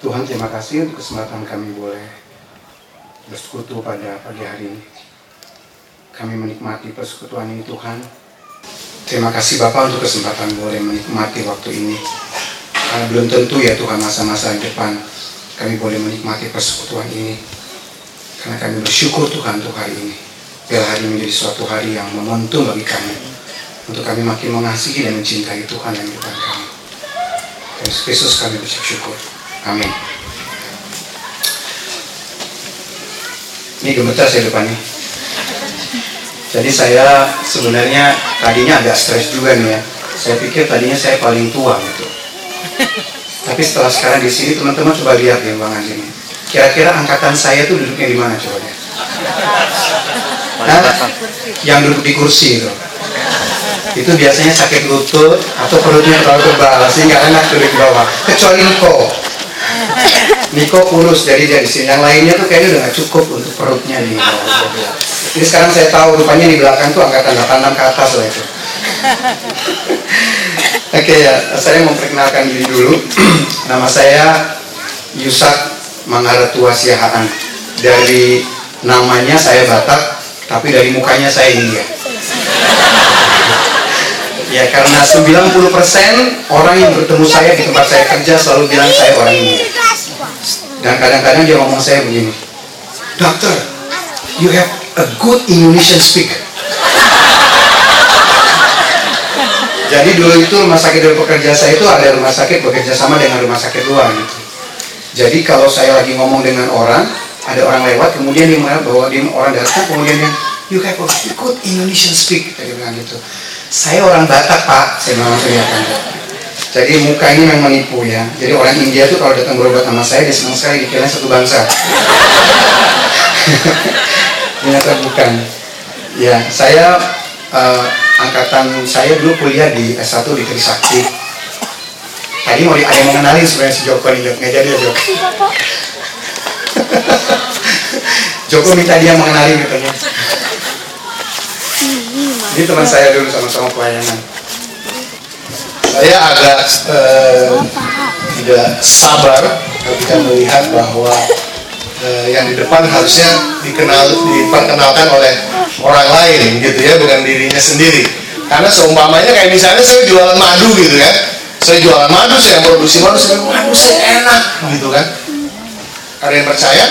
Tuhan terima kasih untuk kesempatan kami boleh bersekutu pada pagi hari ini. Kami menikmati persekutuan ini Tuhan. Terima kasih Bapak untuk kesempatan boleh menikmati waktu ini. Karena belum tentu ya Tuhan masa-masa depan kami boleh menikmati persekutuan ini. Karena kami bersyukur Tuhan untuk hari ini. Biar hari ini menjadi suatu hari yang memontum bagi kami. Untuk kami makin mengasihi dan mencintai Tuhan yang di depan kami. Yesus Kristus kami bersyukur. Amin. Ini gemetar saya depannya. Jadi saya sebenarnya tadinya agak stres juga nih ya. Saya pikir tadinya saya paling tua gitu. Tapi setelah sekarang di sini teman-teman coba lihat ya Bang Anji Kira-kira angkatan saya tuh duduknya di mana coba ya? Yang duduk di kursi itu. Itu biasanya sakit lutut atau perutnya terlalu tebal sehingga enak duduk di bawah. Kecuali Niko. Niko kurus jadi dia di sini. Yang lainnya tuh kayaknya udah gak cukup untuk perutnya bawah. Jadi sekarang saya tahu rupanya di belakang tuh angkatan 86 ke atas lah itu. Oke okay, ya, saya memperkenalkan diri dulu. Nama saya Yusak Mangaratua Siahaan. Dari namanya saya Batak, tapi dari mukanya saya India. Ya karena 90% orang yang bertemu saya di tempat saya kerja selalu bilang saya orang India. Dan kadang-kadang dia ngomong saya begini, Dokter, you have a good Indonesian speak. Jadi dulu itu rumah sakit dari pekerja saya itu ada rumah sakit bekerja sama dengan rumah sakit luar gitu. Jadi kalau saya lagi ngomong dengan orang, ada orang lewat, kemudian dia bahwa dia orang datang, kemudian dia, you have a good Indonesian speak, dia bilang gitu. Saya orang Batak pak, saya bilang langsung ya kan. Jadi muka ini memang menipu ya. Jadi orang India tuh kalau datang berobat sama saya, dia senang sekali dikira satu bangsa. Ternyata bukan. Ya, saya uh, angkatan saya dulu kuliah di S1 di Trisakti. Tadi mau ada yang mengenalin sebenarnya si Joko nih, nggak jadi ya Joko. Joko minta dia mengenalin katanya. Ini teman saya dulu sama-sama pelayanan. Saya agak eh, tidak sabar ketika melihat bahwa eh, yang di depan harusnya dikenal diperkenalkan oleh orang lain gitu ya bukan dirinya sendiri. Karena seumpamanya kayak misalnya saya jualan madu gitu kan. Saya jualan madu saya produksi madu saya madu saya enak gitu kan. Ada yang percaya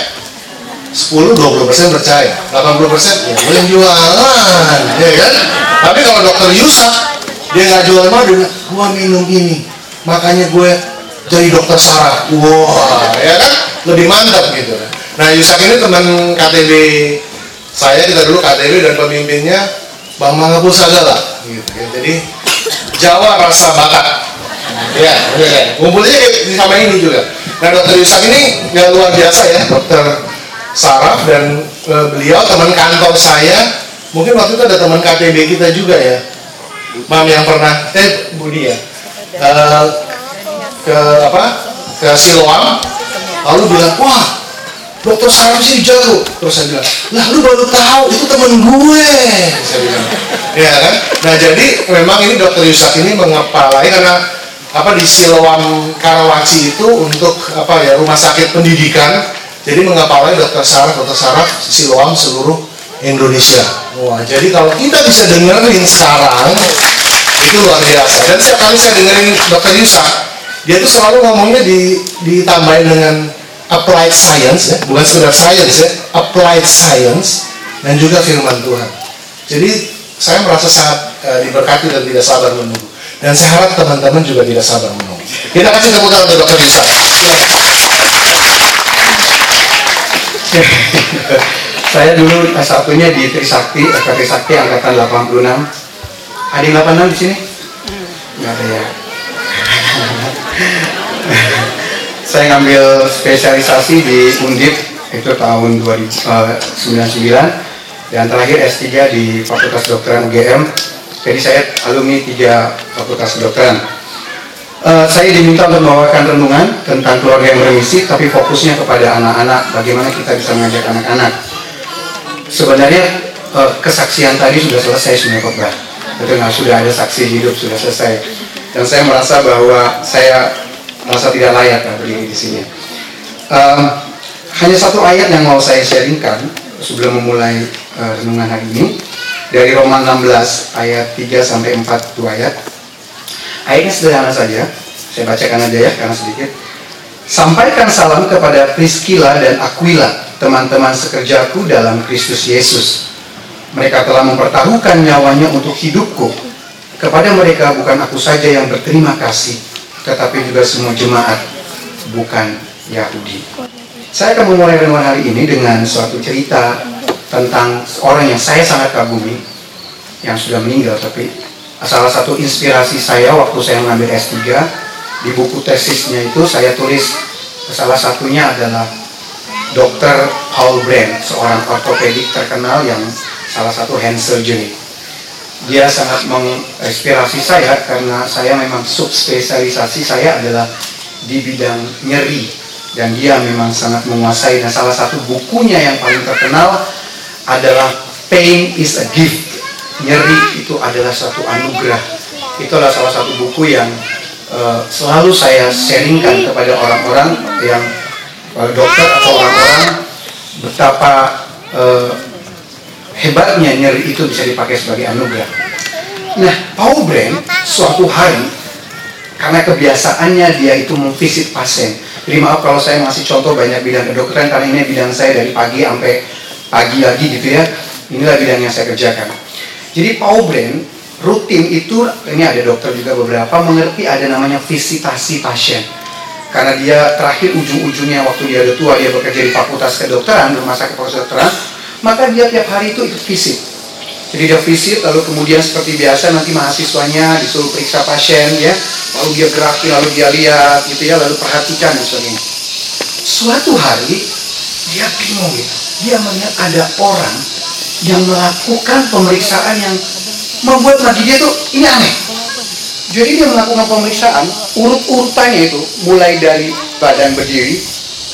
10-20 persen percaya. 80 persen ya yang jualan ya kan? Tapi kalau dokter Yusak dia nggak jual madu gue minum ini. Makanya gue jadi dokter saraf wah ya kan? Lebih mantap gitu. Nah Yusak ini teman KTB saya kita dulu KTB dan pemimpinnya Bang Mangga Pusagala gitu ya. jadi Jawa rasa Batak ya, ya. ngumpulnya sama ini juga. Nah dokter Yusak ini yang luar biasa ya dokter saraf dan e, beliau teman kantor saya. Mungkin waktu itu ada teman KTB kita juga ya. Mam yang pernah eh Budi ya. E, ke apa? Ke Siloam. Lalu bilang wah dokter saraf sih jago. Terus saya bilang lah lu baru tahu itu temen gue. Saya bilang ya kan? Nah jadi memang ini dokter Yusak ini mengepalai karena apa di Siloam Karawaci itu untuk apa ya rumah sakit pendidikan jadi mengepalai dokter saraf dokter saraf Siloam seluruh Indonesia wah jadi kalau kita bisa dengerin sekarang itu luar biasa dan setiap kali saya dengerin dokter Yusak dia tuh selalu ngomongnya di ditambahin dengan applied science ya, bukan sekedar science ya, applied science dan juga firman Tuhan. Jadi saya merasa sangat uh, diberkati dan tidak sabar menunggu. Dan saya harap teman-teman juga tidak sabar menunggu. Kita kasih tepuk tangan untuk Dr. Bisa. saya dulu S1-nya di Trisakti, FK Trisakti angkatan 86. Ada yang 86 di sini? Enggak ada ya. saya ngambil spesialisasi di Undip itu tahun 2099 dan terakhir S3 di Fakultas Kedokteran UGM. Jadi saya alumni tiga Fakultas Kedokteran. Uh, saya diminta untuk membawakan renungan tentang keluarga yang bermisi, tapi fokusnya kepada anak-anak, bagaimana kita bisa mengajak anak-anak. Sebenarnya uh, kesaksian tadi sudah selesai sebenarnya khotbah. Betul? Sudah ada saksi hidup, sudah selesai. Dan saya merasa bahwa saya merasa tidak layak lah berdiri di sini. Um, hanya satu ayat yang mau saya sharingkan sebelum memulai uh, renungan hari ini dari Roma 16 ayat 3 sampai 4 dua ayat. Ayatnya sederhana saja. Saya bacakan aja ya karena sedikit. Sampaikan salam kepada Priscilla dan Aquila, teman-teman sekerjaku dalam Kristus Yesus. Mereka telah mempertaruhkan nyawanya untuk hidupku. Kepada mereka bukan aku saja yang berterima kasih, tetapi juga semua jemaat, bukan Yahudi. Saya akan memulai renungan hari ini dengan suatu cerita tentang orang yang saya sangat kagumi, yang sudah meninggal, tapi salah satu inspirasi saya waktu saya mengambil S3, di buku tesisnya itu saya tulis salah satunya adalah Dr. Paul Brand, seorang ortopedik terkenal yang salah satu hand surgery. Dia sangat menginspirasi saya karena saya memang subspesialisasi saya adalah di bidang nyeri dan dia memang sangat menguasai dan salah satu bukunya yang paling terkenal adalah Pain is a Gift nyeri itu adalah satu anugerah itu adalah salah satu buku yang uh, selalu saya sharingkan kepada orang-orang yang uh, dokter atau orang-orang betapa uh, hebatnya nyeri itu bisa dipakai sebagai anugerah nah Paul Brand suatu hari karena kebiasaannya dia itu memvisit pasien jadi maaf kalau saya masih contoh banyak bidang kedokteran karena ini bidang saya dari pagi sampai pagi lagi gitu ya. Inilah bidang yang saya kerjakan. Jadi Paul Brand rutin itu ini ada dokter juga beberapa mengerti ada namanya visitasi pasien. Karena dia terakhir ujung-ujungnya waktu dia udah tua dia bekerja di fakultas kedokteran, rumah sakit fakultas kedokteran, maka dia tiap hari itu ikut visit. Jadi dia visit lalu kemudian seperti biasa nanti mahasiswanya disuruh periksa pasien ya, lalu dia gerakin lalu dia lihat gitu ya lalu perhatikan dan sebagainya. Suatu hari dia bingung gitu, dia melihat ada orang yang melakukan pemeriksaan yang membuat bagi dia tuh ini aneh. Jadi dia melakukan pemeriksaan urut-urutannya itu mulai dari badan berdiri,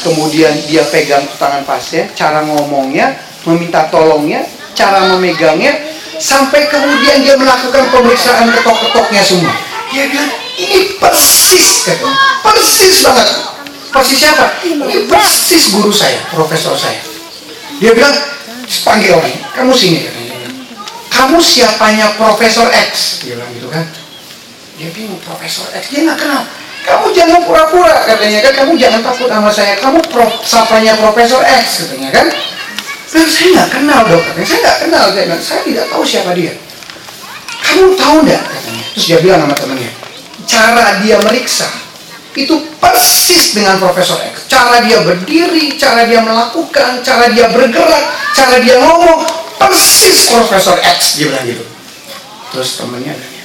kemudian dia pegang tangan pasien, cara ngomongnya, meminta tolongnya, cara memegangnya, sampai kemudian dia melakukan pemeriksaan ketok-ketoknya semua. Dia bilang, ini persis, katanya. persis banget. Persis siapa? Ini persis guru saya, profesor saya. Dia bilang, panggil orang, kamu sini, katanya. Kamu siapanya Profesor X? Dia bilang gitu kan. Dia bingung, Profesor X, dia nggak kenal. Kamu jangan pura-pura, katanya kan. Kamu jangan takut sama saya. Kamu prof, siapanya Profesor X, katanya kan. Dan saya nggak kenal dokternya, saya nggak kenal, saya, bilang, saya tidak tahu siapa dia. Kamu tahu nggak katanya? Terus dia bilang sama temannya, cara dia meriksa itu persis dengan Profesor X. Cara dia berdiri, cara dia melakukan, cara dia bergerak, cara dia ngomong, persis Profesor X dia bilang gitu. Terus temennya nanya,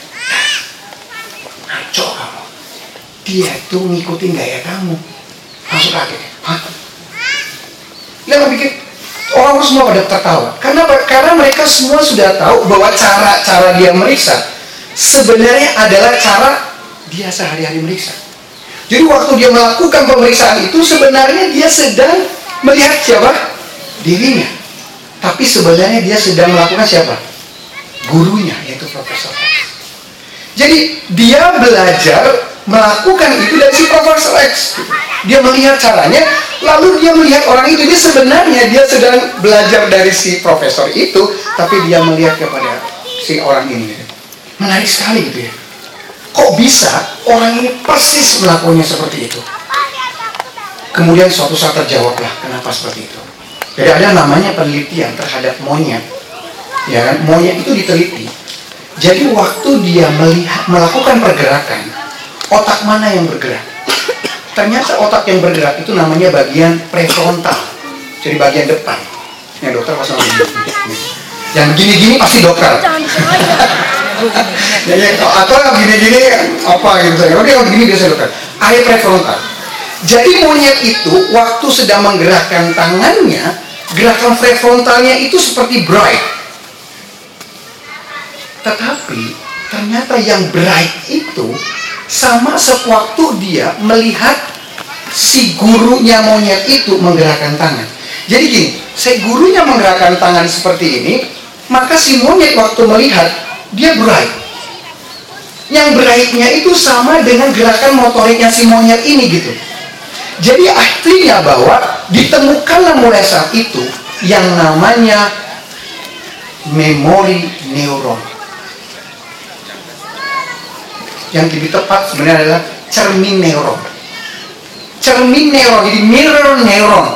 ngaco kamu. Dia itu ngikutin gaya kamu. Langsung kaget. Hah? Dia pikir, orang semua pada tertawa. Karena karena mereka semua sudah tahu bahwa cara-cara dia meriksa sebenarnya adalah cara dia sehari-hari meriksa. Jadi waktu dia melakukan pemeriksaan itu sebenarnya dia sedang melihat siapa? Dirinya. Tapi sebenarnya dia sedang melakukan siapa? Gurunya, yaitu Profesor. Jadi dia belajar melakukan itu dari si Profesor X. Dia melihat caranya, lalu dia melihat orang itu. Dia sebenarnya dia sedang belajar dari si profesor itu, tapi dia melihat kepada si orang ini. Menarik sekali gitu ya. Kok bisa orang ini persis melakukannya seperti itu? Kemudian suatu saat terjawablah kenapa seperti itu. Jadi ada namanya penelitian terhadap monyet. Ya kan? Monyet itu diteliti. Jadi waktu dia melihat melakukan pergerakan, otak mana yang bergerak? Ternyata otak yang bergerak itu namanya bagian prefrontal. Jadi bagian depan. Ya dokter pas Yang gini-gini pasti dokter. ya, ya, atau gini-gini apa gitu. Oke, yang gini biasa dokter. Area prefrontal. Jadi monyet itu waktu sedang menggerakkan tangannya, gerakan prefrontalnya itu seperti bright. Tetapi ternyata yang bright itu sama sewaktu dia melihat si gurunya monyet itu menggerakkan tangan. Jadi gini, si gurunya menggerakkan tangan seperti ini, maka si monyet waktu melihat dia bright. Yang brightnya itu sama dengan gerakan motoriknya si monyet ini gitu. Jadi artinya bahwa ditemukanlah mulai saat itu yang namanya memori neuron. Yang lebih tepat sebenarnya adalah cermin neuron. Cermin neuron, jadi mirror neuron.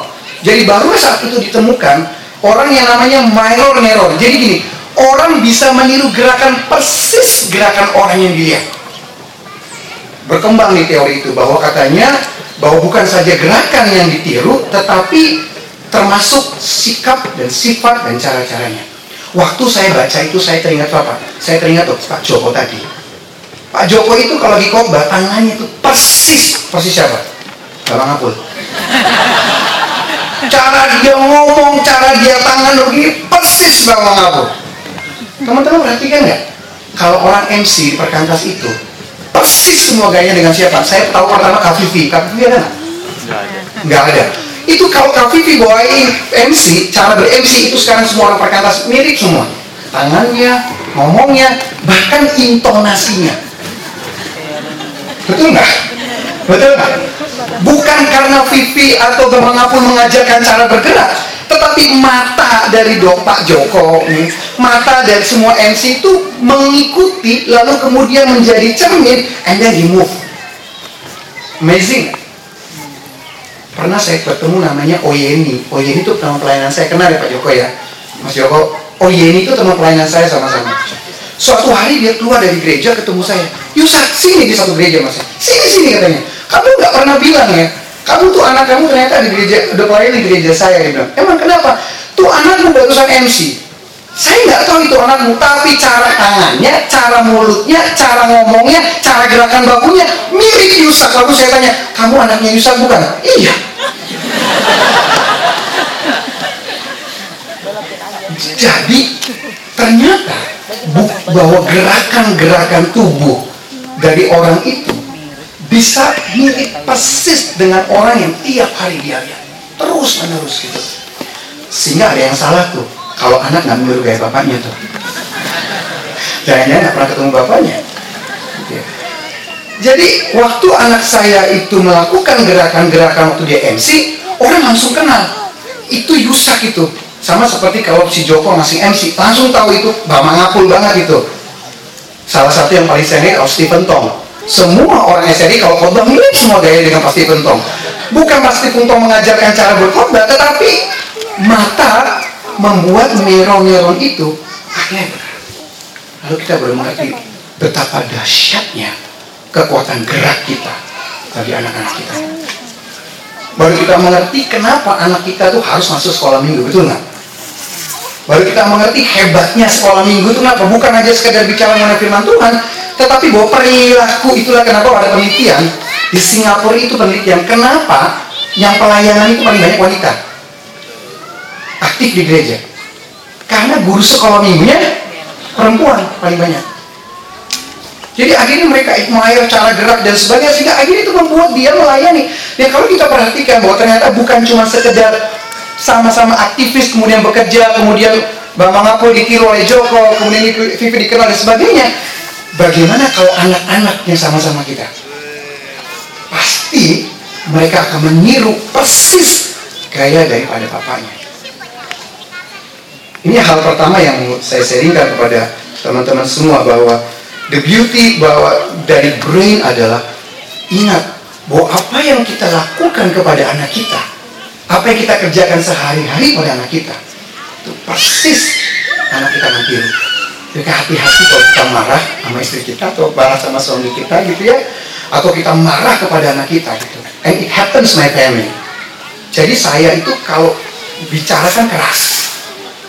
Jadi baru saat itu ditemukan orang yang namanya mirror neuron. Jadi gini, orang bisa meniru gerakan persis gerakan orang yang dilihat. Berkembang nih teori itu bahwa katanya bahwa bukan saja gerakan yang ditiru, tetapi termasuk sikap dan sifat dan cara-caranya. Waktu saya baca itu saya teringat apa? Saya teringat tuh Pak Joko tadi. Pak Joko itu kalau di khotbah tangannya itu persis persis siapa? Bapak Ngapul. Cara dia ngomong, cara dia tangan begini persis Bapak Ngapul. Teman-teman perhatikan nggak? Kalau orang MC di perkantas itu persis semua gayanya dengan siapa? Saya tahu pertama Kak Vivi. Kak Vivi ada nggak? Nggak ada. Itu kalau Kak Vivi bawain MC, cara ber-MC itu sekarang semua orang perkantas mirip semua. Tangannya, ngomongnya, bahkan intonasinya. Betul nggak? Betul nggak? Bukan karena Vivi atau pun mengajarkan cara bergerak, tetapi mata dari Pak Joko, mata dari semua MC itu mengikuti, lalu kemudian menjadi cermin, and then he move. Amazing. Pernah saya ketemu namanya Oyeni. Oyeni itu teman pelayanan saya kenal ya Pak Joko ya, Mas Joko. Oyeni itu teman pelayanan saya sama-sama. Suatu hari dia keluar dari gereja ketemu saya. Yusak, sini di satu gereja mas. Sini sini katanya. Kamu nggak pernah bilang ya, kamu tuh anak kamu ternyata di gereja udah pelayan di gereja saya dia emang kenapa? Tuh anakmu barusan MC saya nggak tahu itu anakmu tapi cara tangannya cara mulutnya cara ngomongnya cara gerakan bakunya mirip Yusak. Lalu saya tanya kamu anaknya Yusak bukan? Iya. Jadi ternyata bahwa gerakan-gerakan tubuh dari orang itu bisa mirip persis dengan orang yang tiap hari dia lihat. Terus menerus gitu. Sehingga ada yang salah tuh kalau anak nggak meniru kayak bapaknya tuh. Jangan-jangan nggak pernah ketemu bapaknya. Gitu. jadi waktu anak saya itu melakukan gerakan-gerakan waktu dia MC orang langsung kenal. Itu Yusak itu. Sama seperti kalau si Joko masih MC langsung tahu itu Bama ngapul banget itu. Salah satu yang paling senior kalau Stephen Tong semua orang SRI kalau khotbah mirip semua gaya dengan pasti pentong. Bukan pasti pentong mengajarkan cara berkhotbah, tetapi mata membuat neuron-neuron itu akhirnya Lalu kita baru mengerti betapa dahsyatnya kekuatan gerak kita bagi anak-anak kita. Baru kita mengerti kenapa anak kita tuh harus masuk sekolah minggu, betul nggak? Baru kita mengerti hebatnya sekolah minggu itu kenapa? Bukan aja sekedar bicara mengenai firman Tuhan, tetapi bahwa perilaku itulah kenapa ada penelitian di Singapura itu penelitian kenapa yang pelayanan itu paling banyak wanita aktif di gereja. Karena guru sekolah minggunya perempuan paling banyak. Jadi akhirnya mereka admire cara gerak dan sebagainya sehingga akhirnya itu membuat dia melayani. Dan kalau kita perhatikan bahwa ternyata bukan cuma sekedar sama-sama aktivis kemudian bekerja kemudian Bambang Apul ditiru oleh Joko kemudian Vivi dikenal dan sebagainya bagaimana kalau anak-anak yang sama-sama kita? Pasti mereka akan meniru persis gaya daripada papanya. Ini hal pertama yang saya sharingkan kepada teman-teman semua bahwa the beauty bahwa dari brain adalah ingat bahwa apa yang kita lakukan kepada anak kita apa yang kita kerjakan sehari-hari pada anak kita itu persis anak kita nanti jadi hati-hati kalau kita marah sama istri kita atau marah sama suami kita gitu ya. Atau kita marah kepada anak kita gitu. And it happens my family. Jadi saya itu kalau bicara kan keras.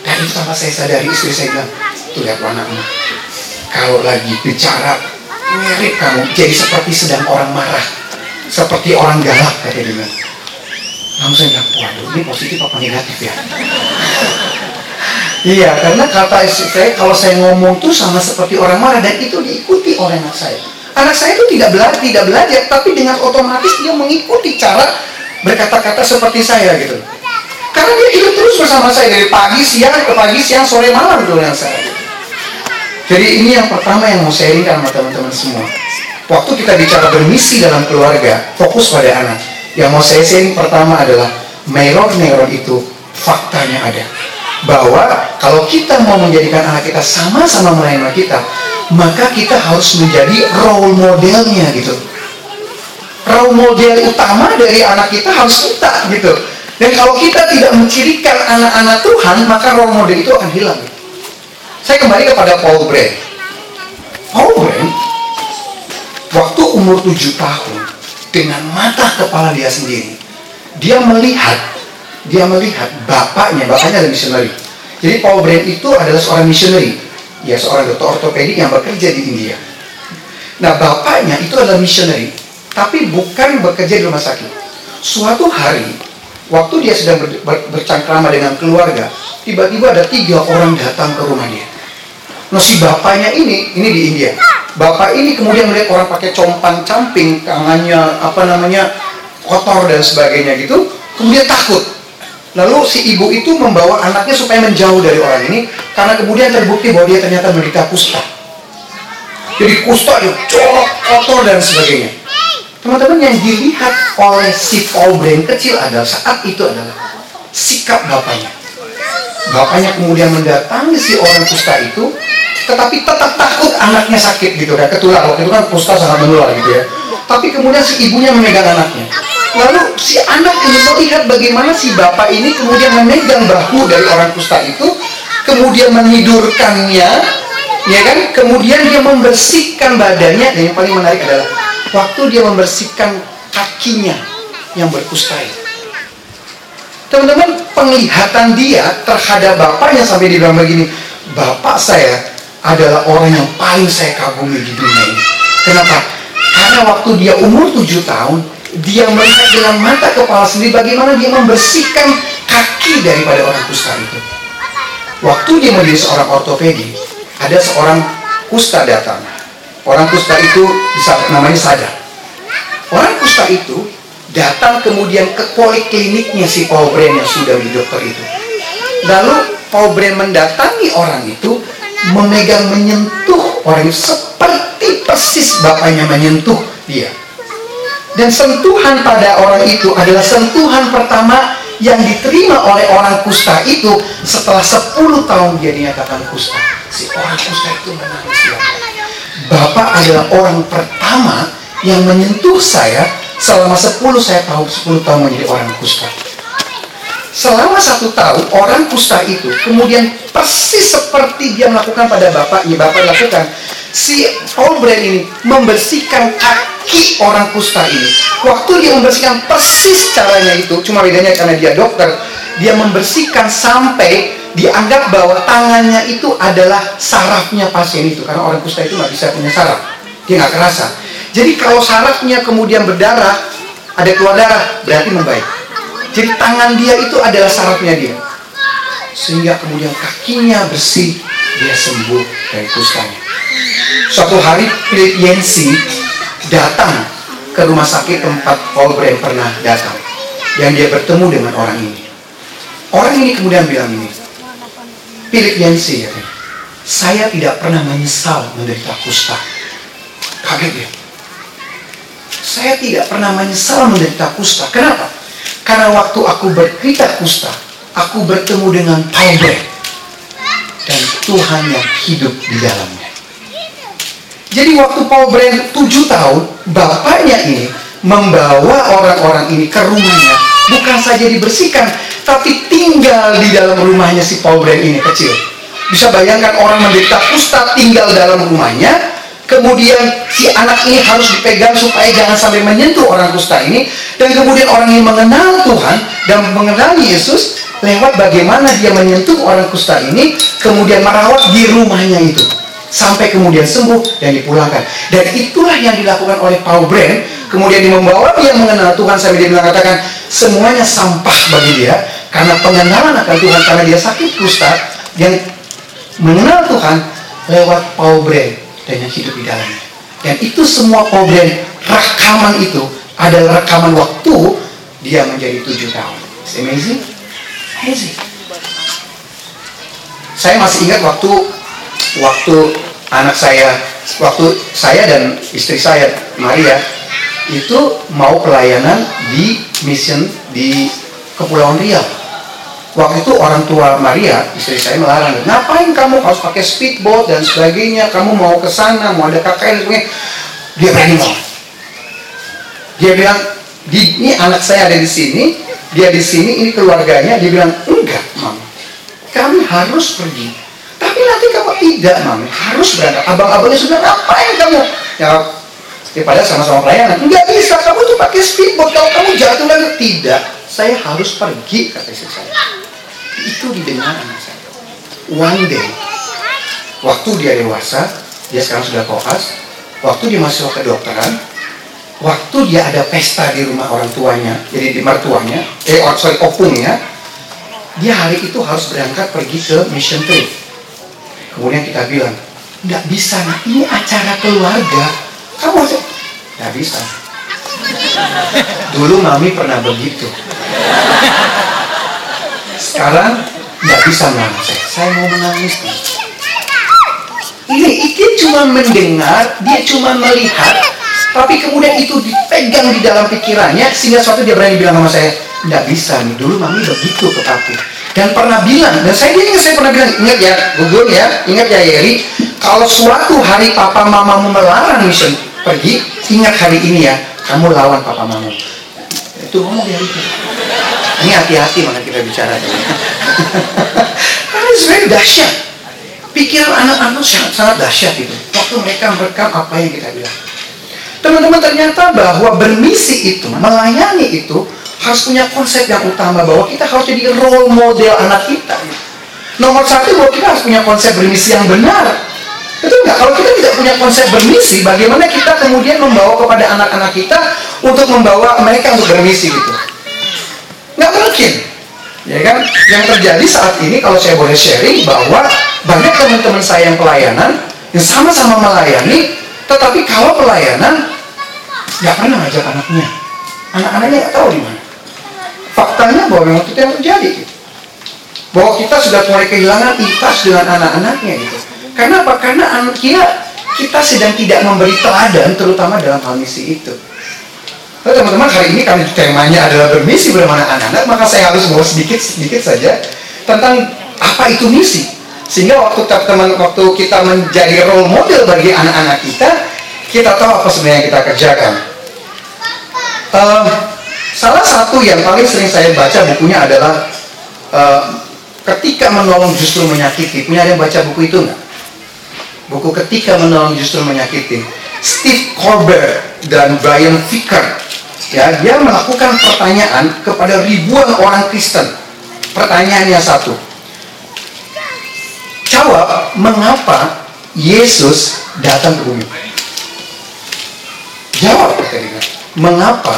Dan itu tanpa saya sadari istri saya bilang tuh lihat anakmu. Kalau lagi bicara mirip kamu. Jadi seperti sedang orang marah. Seperti orang galak kata dia Lalu saya bilang, waduh ini positif apa negatif ya? Iya, karena kata saya, kalau saya ngomong tuh sama seperti orang marah dan itu diikuti oleh anak saya. Anak saya itu tidak belajar, tidak belajar, tapi dengan otomatis dia mengikuti cara berkata-kata seperti saya gitu. Karena dia hidup terus bersama saya dari pagi, siang, ke pagi, siang, sore, malam gitu dengan saya. Jadi ini yang pertama yang mau sharing sama teman-teman semua. Waktu kita bicara bermisi dalam keluarga, fokus pada anak Yang mau saya sharing pertama adalah neuron-neuron itu faktanya ada. Bahwa kalau kita mau menjadikan anak kita sama-sama melayani kita, maka kita harus menjadi role modelnya gitu. Role model utama dari anak kita harus kita gitu. Dan kalau kita tidak mencirikan anak-anak Tuhan, maka role model itu akan hilang. Saya kembali kepada Paul Brand. Paul Brand, waktu umur 7 tahun, dengan mata kepala dia sendiri. Dia melihat, dia melihat bapaknya, bapaknya adalah missionary. Jadi Paul Brand itu adalah seorang missionary, ya seorang dokter ortopedik yang bekerja di India. Nah bapaknya itu adalah missionary, tapi bukan bekerja di rumah sakit. Suatu hari, waktu dia sedang ber, ber, bercangkrama dengan keluarga, tiba-tiba ada tiga orang datang ke rumah dia. Nah si bapaknya ini, ini di India, Bapak ini kemudian melihat orang pakai compang camping, tangannya apa namanya kotor dan sebagainya gitu, kemudian takut. Lalu si ibu itu membawa anaknya supaya menjauh dari orang ini karena kemudian terbukti bahwa dia ternyata menderita kusta. Jadi kusta dia colok, kotor dan sebagainya. Teman-teman yang dilihat oleh si Paul Brain kecil adalah saat itu adalah sikap bapaknya. Bapaknya kemudian mendatangi si orang kusta itu tetapi tetap takut anaknya sakit gitu kan ketular waktu itu kan kusta sangat menular gitu ya tapi kemudian si ibunya memegang anaknya lalu si anak ini melihat bagaimana si bapak ini kemudian memegang bahu dari orang kusta itu kemudian menidurkannya ya kan kemudian dia membersihkan badannya dan yang paling menarik adalah waktu dia membersihkan kakinya yang berkusta itu teman-teman penglihatan dia terhadap bapaknya sampai dia bilang begini bapak saya adalah orang yang paling saya kagumi di dunia ini. Kenapa? Karena waktu dia umur tujuh tahun, dia melihat dengan mata kepala sendiri bagaimana dia membersihkan kaki daripada orang kusta itu. Waktu dia menjadi seorang ortopedi, ada seorang kusta datang. Orang kusta itu namanya sadar. Orang kusta itu datang kemudian ke polikliniknya si Paul Brand yang sudah di dokter itu. Lalu Paul Brand mendatangi orang itu memegang menyentuh orang itu seperti persis bapaknya menyentuh dia. Dan sentuhan pada orang itu adalah sentuhan pertama yang diterima oleh orang kusta itu setelah 10 tahun dia dinyatakan kusta. Si orang kusta itu menangis. Bapak adalah orang pertama yang menyentuh saya selama 10 saya tahu 10 tahun menjadi orang kusta. Selama satu tahun orang kusta itu kemudian persis seperti dia melakukan pada bapaknya, bapak lakukan. Si Paul Brand ini membersihkan kaki orang kusta ini. Waktu dia membersihkan persis caranya itu, cuma bedanya karena dia dokter, dia membersihkan sampai dianggap bahwa tangannya itu adalah sarafnya pasien itu karena orang kusta itu nggak bisa punya saraf dia nggak kerasa jadi kalau sarafnya kemudian berdarah ada keluar darah berarti membaik jadi tangan dia itu adalah sarafnya dia. Sehingga kemudian kakinya bersih, dia sembuh dari kustanya. Suatu hari Philip Yancey datang ke rumah sakit tempat Paul Brand pernah datang. Yang dia bertemu dengan orang ini. Orang ini kemudian bilang ini, Philip ya, saya tidak pernah menyesal menderita kusta. Kaget ya. Saya tidak pernah menyesal menderita kusta. Kenapa? Karena waktu aku berkita kusta, aku bertemu dengan Taubat dan Tuhan yang hidup di dalamnya. Jadi waktu Paul Brand tujuh tahun, bapaknya ini membawa orang-orang ini ke rumahnya. Bukan saja dibersihkan, tapi tinggal di dalam rumahnya si Paul Brand ini kecil. Bisa bayangkan orang menderita kusta tinggal dalam rumahnya, Kemudian si anak ini harus dipegang supaya jangan sampai menyentuh orang kusta ini. Dan kemudian orang ini mengenal Tuhan dan mengenal Yesus lewat bagaimana dia menyentuh orang kusta ini. Kemudian merawat di rumahnya itu. Sampai kemudian sembuh dan dipulangkan. Dan itulah yang dilakukan oleh Paul Brand. Kemudian dia membawa dia mengenal Tuhan sampai dia bilang katakan semuanya sampah bagi dia. Karena pengenalan akan Tuhan. Karena dia sakit kusta. Yang mengenal Tuhan lewat Paul Brand dan yang hidup di dalamnya. Dan itu semua problem rekaman itu adalah rekaman waktu dia menjadi tujuh tahun. It's amazing. Amazing. Saya masih ingat waktu waktu anak saya, waktu saya dan istri saya Maria itu mau pelayanan di mission di Kepulauan Riau. Waktu itu orang tua Maria, istri saya melarang, ngapain kamu harus pakai speedboat dan sebagainya, kamu mau ke sana, mau ada KKN dan sebagainya. Dia berani mau. Dia bilang, ini anak saya ada di sini, dia di sini, ini keluarganya. Dia bilang, enggak, mama, kami harus pergi. Tapi nanti kamu tidak, mami, harus berangkat. Abang-abangnya sudah ngapain kamu? Ya, ya padahal sama-sama pelayanan. Enggak bisa, kamu tuh pakai speedboat. Kalau kamu jatuh lagi, tidak. Saya harus pergi, kata istri saya. Itu didengar anak saya. One day, waktu dia dewasa, dia sekarang sudah koas, waktu dia masuk ke kedokteran, waktu dia ada pesta di rumah orang tuanya, jadi di mertuanya, eh oh, sorry opungnya, dia hari itu harus berangkat pergi ke mission trip. Kemudian kita bilang, nggak bisa, nah, ini acara keluarga, kamu harus, nggak bisa. Dulu mami pernah begitu. Sekarang nggak bisa melarang saya. Mau menangis. Ini dia cuma mendengar, dia cuma melihat, tapi kemudian itu dipegang di dalam pikirannya sehingga suatu dia berani bilang sama saya, nggak bisa nih. Dulu mami begitu ke papi. Dan pernah bilang, dan saya ingat saya pernah bilang, ingat ya, Gugun ya, ingat ya Yeri, kalau suatu hari papa mamamu melarang mission pergi, ingat hari ini ya, kamu lawan papa mamamu. Itu ngomong ya itu. Ini hati-hati mana kita bicara. Karena sebenarnya dahsyat. Pikiran anak-anak sangat, sangat dahsyat itu. Waktu mereka merekam apa yang kita bilang. Teman-teman ternyata bahwa bermisi itu, melayani itu harus punya konsep yang utama bahwa kita harus jadi role model anak kita. Nomor satu bahwa kita harus punya konsep bermisi yang benar. Betul nggak? Kalau kita tidak punya konsep bermisi, bagaimana kita kemudian membawa kepada anak-anak kita untuk membawa mereka untuk bermisi gitu? Nggak mungkin. Ya kan? Yang terjadi saat ini kalau saya boleh sharing bahwa banyak teman-teman saya yang pelayanan yang sama-sama melayani, tetapi kalau pelayanan nggak pernah ngajak anaknya. Anak-anaknya nggak tahu di mana. Faktanya bahwa memang itu yang terjadi. Bahwa kita sudah mulai kehilangan ikhlas dengan anak-anaknya gitu. Karena apa? Karena anak kita sedang tidak memberi teladan terutama dalam hal misi itu. Nah, teman-teman hari ini kami temanya adalah bermisi bersama anak-anak, maka saya harus bawa sedikit sedikit saja tentang apa itu misi. Sehingga waktu teman waktu kita menjadi role model bagi anak-anak kita, kita tahu apa sebenarnya yang kita kerjakan. Uh, salah satu yang paling sering saya baca bukunya adalah uh, ketika menolong justru menyakiti. Punya ada yang baca buku itu nggak? Buku ketika menolong justru menyakiti. Steve Colbert dan Brian Ficker ya dia melakukan pertanyaan kepada ribuan orang Kristen. Pertanyaannya satu. Jawab mengapa Yesus datang ke bumi? Jawab pertanyaan. Mengapa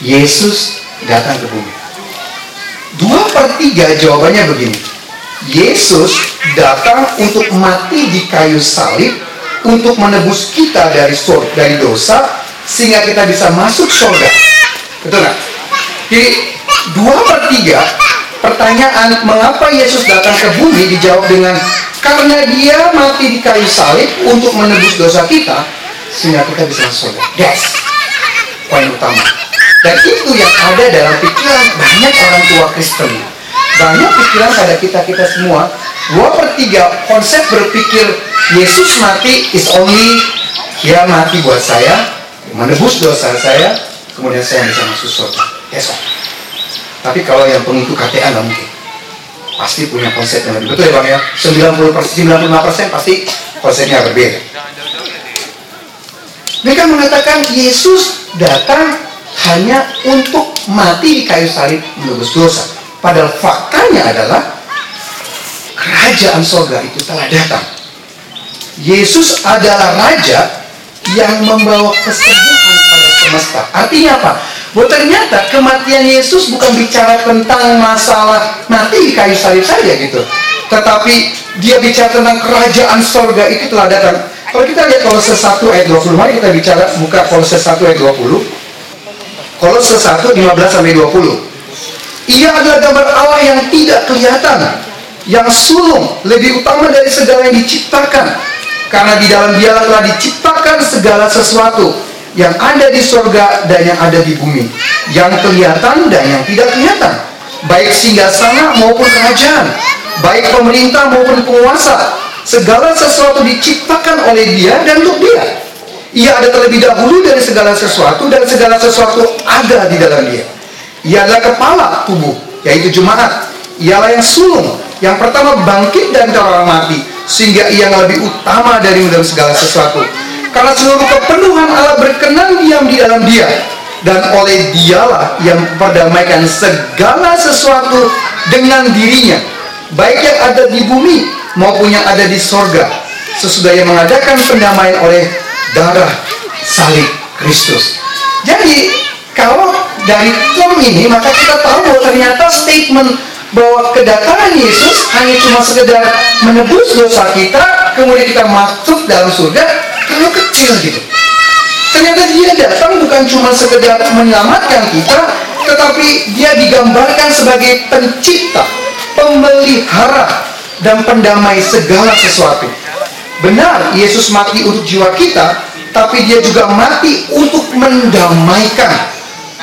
Yesus datang ke bumi? Dua per tiga jawabannya begini. Yesus datang untuk mati di kayu salib untuk menebus kita dari sur dari dosa sehingga kita bisa masuk surga. Betul nggak? Jadi dua per tiga pertanyaan mengapa Yesus datang ke bumi dijawab dengan karena dia mati di kayu salib untuk menebus dosa kita sehingga kita bisa masuk surga. Yes, poin utama. Dan itu yang ada dalam pikiran banyak orang tua Kristen. Banyak pikiran pada kita kita semua. Dua per tiga konsep berpikir Yesus mati is only dia mati buat saya, menebus dosa saya, kemudian saya bisa masuk surga. Yes, Pak. Tapi kalau yang pengikut KTA nggak mungkin. Pasti punya konsep yang lebih betul ya Bang ya. 90 persen, 95 persen pasti konsepnya berbeda. Mereka mengatakan Yesus datang hanya untuk mati di kayu salib menebus dosa. Padahal faktanya adalah kerajaan sorga itu telah datang. Yesus adalah raja yang membawa kesembuhan pada semesta. Artinya apa? Bahwa ternyata kematian Yesus bukan bicara tentang masalah mati di kayu salib saja gitu. Tetapi dia bicara tentang kerajaan sorga itu telah datang. Kalau kita lihat Kolose 1 ayat 20, mari kita bicara buka Kolose 1 ayat 20. Kolose 1 15 sampai 20. Ia adalah gambar Allah yang tidak kelihatan, yang sulung, lebih utama dari segala yang diciptakan. Karena di dalam dia telah diciptakan segala sesuatu yang ada di sorga dan yang ada di bumi, yang kelihatan dan yang tidak kelihatan, baik singgah sana maupun kerajaan, baik pemerintah maupun penguasa, segala sesuatu diciptakan oleh dia dan untuk dia. Ia ada terlebih dahulu dari segala sesuatu dan segala sesuatu ada di dalam dia. Ia adalah kepala tubuh, yaitu jemaat. Ialah yang sulung, yang pertama bangkit dari orang mati, sehingga ia lebih utama dari dalam segala sesuatu. Karena seluruh kepenuhan Allah berkenan diam di dalam dia, dan oleh dialah yang perdamaikan segala sesuatu dengan dirinya, baik yang ada di bumi maupun yang ada di sorga, sesudah yang mengadakan pendamaian oleh darah salib Kristus. Jadi kalau dari term ini maka kita tahu bahwa ternyata statement bahwa kedatangan Yesus hanya cuma sekedar menebus dosa kita, kemudian kita masuk dalam surga, terlalu kecil gitu. Ternyata dia datang bukan cuma sekedar menyelamatkan kita, tetapi dia digambarkan sebagai pencipta, pemelihara, dan pendamai segala sesuatu. Benar, Yesus mati untuk jiwa kita, tapi dia juga mati untuk mendamaikan,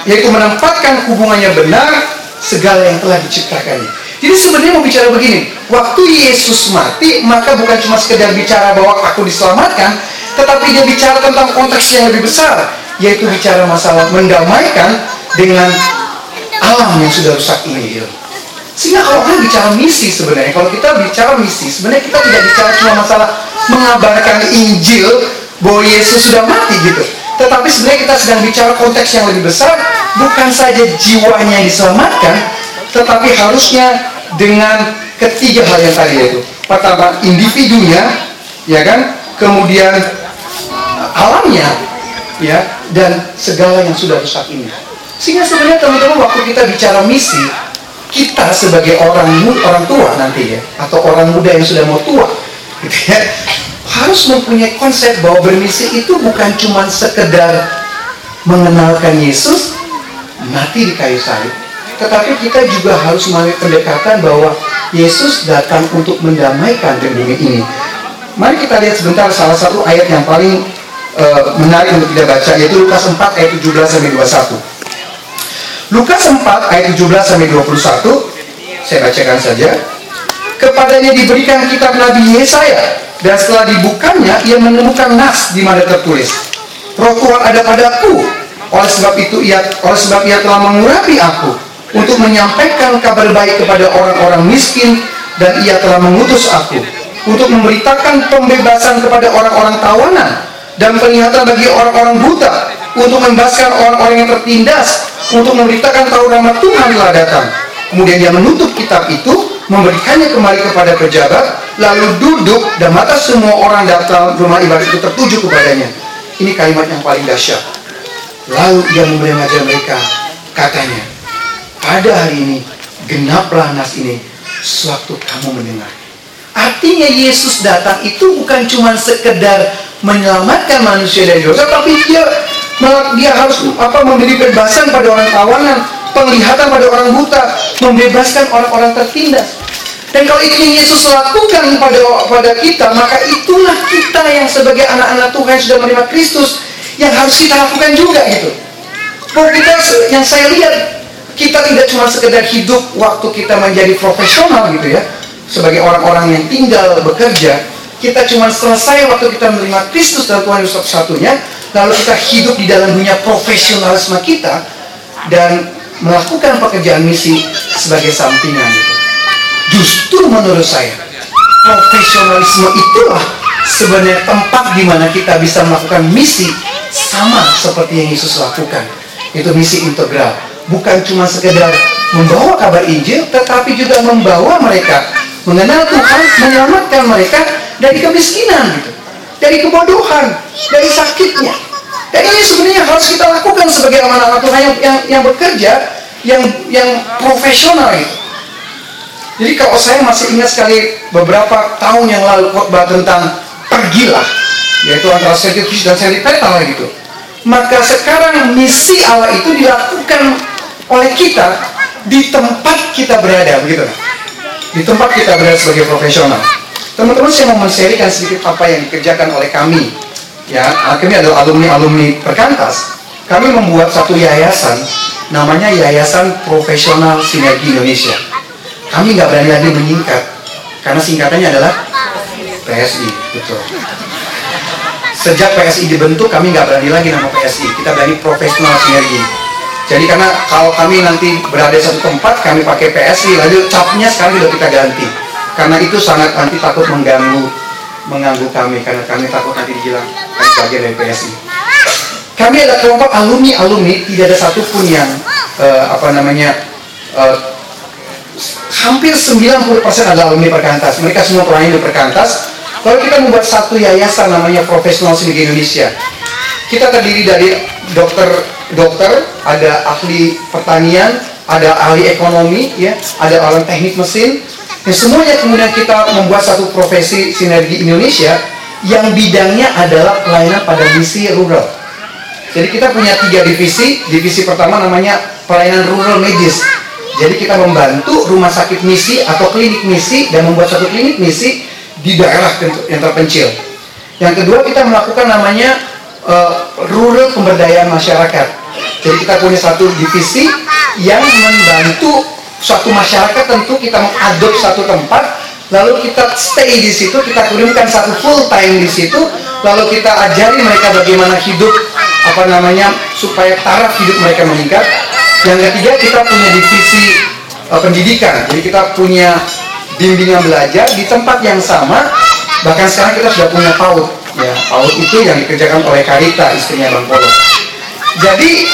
yaitu menempatkan hubungannya benar segala yang telah diciptakannya. Jadi sebenarnya mau bicara begini, waktu Yesus mati, maka bukan cuma sekedar bicara bahwa aku diselamatkan, tetapi dia bicara tentang konteks yang lebih besar, yaitu bicara masalah mendamaikan dengan alam yang sudah rusak ini. Gitu. Sehingga kalau kita bicara misi sebenarnya, kalau kita bicara misi, sebenarnya kita tidak bicara cuma masalah mengabarkan Injil bahwa Yesus sudah mati gitu. Tetapi sebenarnya kita sedang bicara konteks yang lebih besar, bukan saja jiwanya diselamatkan, tetapi harusnya dengan ketiga hal yang tadi itu. Pertama, individunya, ya kan? Kemudian alamnya, ya, dan segala yang sudah rusak ini. Sehingga sebenarnya teman-teman waktu kita bicara misi, kita sebagai orang orang tua nanti ya, atau orang muda yang sudah mau tua, gitu ya, harus mempunyai konsep bahwa bermisi itu bukan cuma sekedar mengenalkan Yesus mati di kayu salib, tetapi kita juga harus memiliki pendekatan bahwa Yesus datang untuk mendamaikan bumi ini. Mari kita lihat sebentar salah satu ayat yang paling uh, menarik untuk kita baca yaitu Lukas 4 ayat 17 sampai 21. Lukas 4 ayat 17 sampai 21 saya bacakan saja. Kepadanya diberikan kitab Nabi Yesaya dan setelah dibukanya, ia menemukan nas di mana tertulis, Roh Tuhan ada padaku. Oleh sebab itu ia oleh sebab ia telah mengurapi aku untuk menyampaikan kabar baik kepada orang-orang miskin dan ia telah mengutus aku untuk memberitakan pembebasan kepada orang-orang tawanan dan penglihatan bagi orang-orang buta untuk membebaskan orang-orang yang tertindas untuk memberitakan tahu rahmat Tuhan telah datang. Kemudian dia menutup kitab itu memberikannya kembali kepada pejabat, lalu duduk dan mata semua orang datang rumah ibadat itu tertuju kepadanya. Ini kalimat yang paling dahsyat. Lalu ia memberi mereka, katanya, pada hari ini genaplah nas ini sewaktu kamu mendengar. Artinya Yesus datang itu bukan cuma sekedar menyelamatkan manusia dari dosa, tapi dia dia harus apa memberi kebebasan pada orang tawanan, penglihatan pada orang buta, membebaskan orang-orang tertindas. Dan kalau itu Yesus lakukan pada pada kita, maka itulah kita yang sebagai anak-anak Tuhan yang sudah menerima Kristus yang harus kita lakukan juga gitu. Bahwa kita yang saya lihat kita tidak cuma sekedar hidup waktu kita menjadi profesional gitu ya, sebagai orang-orang yang tinggal bekerja, kita cuma selesai waktu kita menerima Kristus dan Tuhan Yesus satu-satunya, lalu kita hidup di dalam dunia profesionalisme kita dan melakukan pekerjaan misi sebagai sampingan itu. Justru menurut saya, profesionalisme itulah sebenarnya tempat di mana kita bisa melakukan misi sama seperti yang Yesus lakukan. Itu misi integral. Bukan cuma sekedar membawa kabar Injil, tetapi juga membawa mereka mengenal Tuhan, menyelamatkan mereka dari kemiskinan gitu. Dari kebodohan, dari sakitnya, dan ini sebenarnya harus kita lakukan sebagai anak-anak Tuhan yang, yang, yang bekerja, yang yang profesional itu. Jadi kalau saya masih ingat sekali beberapa tahun yang lalu khotbah tentang pergilah, yaitu antara scientific dan sentimental gitu. Maka sekarang misi Allah itu dilakukan oleh kita di tempat kita berada, begitu. Di tempat kita berada sebagai profesional. Teman-teman saya mau menserikan sedikit apa yang dikerjakan oleh kami ya kami adalah alumni-alumni perkantas, kami membuat satu yayasan namanya Yayasan Profesional Sinergi Indonesia. Kami nggak berani lagi menyingkat karena singkatannya adalah PSI, betul. Sejak PSI dibentuk kami nggak berani lagi nama PSI, kita berani Profesional Sinergi. Jadi karena kalau kami nanti berada satu tempat kami pakai PSI, lalu capnya sekarang sudah kita ganti. Karena itu sangat nanti takut mengganggu mengganggu kami karena kami takut nanti dibilang bagian dari PSI. Kami ada kelompok alumni alumni tidak ada satupun yang uh, apa namanya uh, hampir 90% adalah alumni perkantas. Mereka semua pernah di perkantas. Lalu kita membuat satu yayasan namanya Profesional Sinergi Indonesia. Kita terdiri dari dokter dokter, ada ahli pertanian, ada ahli ekonomi, ya, ada orang teknik mesin. Dan semuanya kemudian kita membuat satu profesi sinergi Indonesia yang bidangnya adalah pelayanan pada misi rural. Jadi kita punya tiga divisi. Divisi pertama namanya pelayanan rural medis. Jadi kita membantu rumah sakit misi atau klinik misi dan membuat satu klinik misi di daerah yang terpencil. Yang kedua kita melakukan namanya uh, rural pemberdayaan masyarakat. Jadi kita punya satu divisi yang membantu suatu masyarakat tentu kita mengadop satu tempat lalu kita stay di situ, kita kirimkan satu full time di situ, lalu kita ajari mereka bagaimana hidup apa namanya supaya taraf hidup mereka meningkat. Yang ketiga kita punya divisi uh, pendidikan, jadi kita punya bimbingan belajar di tempat yang sama. Bahkan sekarang kita sudah punya PAUD, ya PAUD itu yang dikerjakan oleh Karita istrinya Bang Polo. Jadi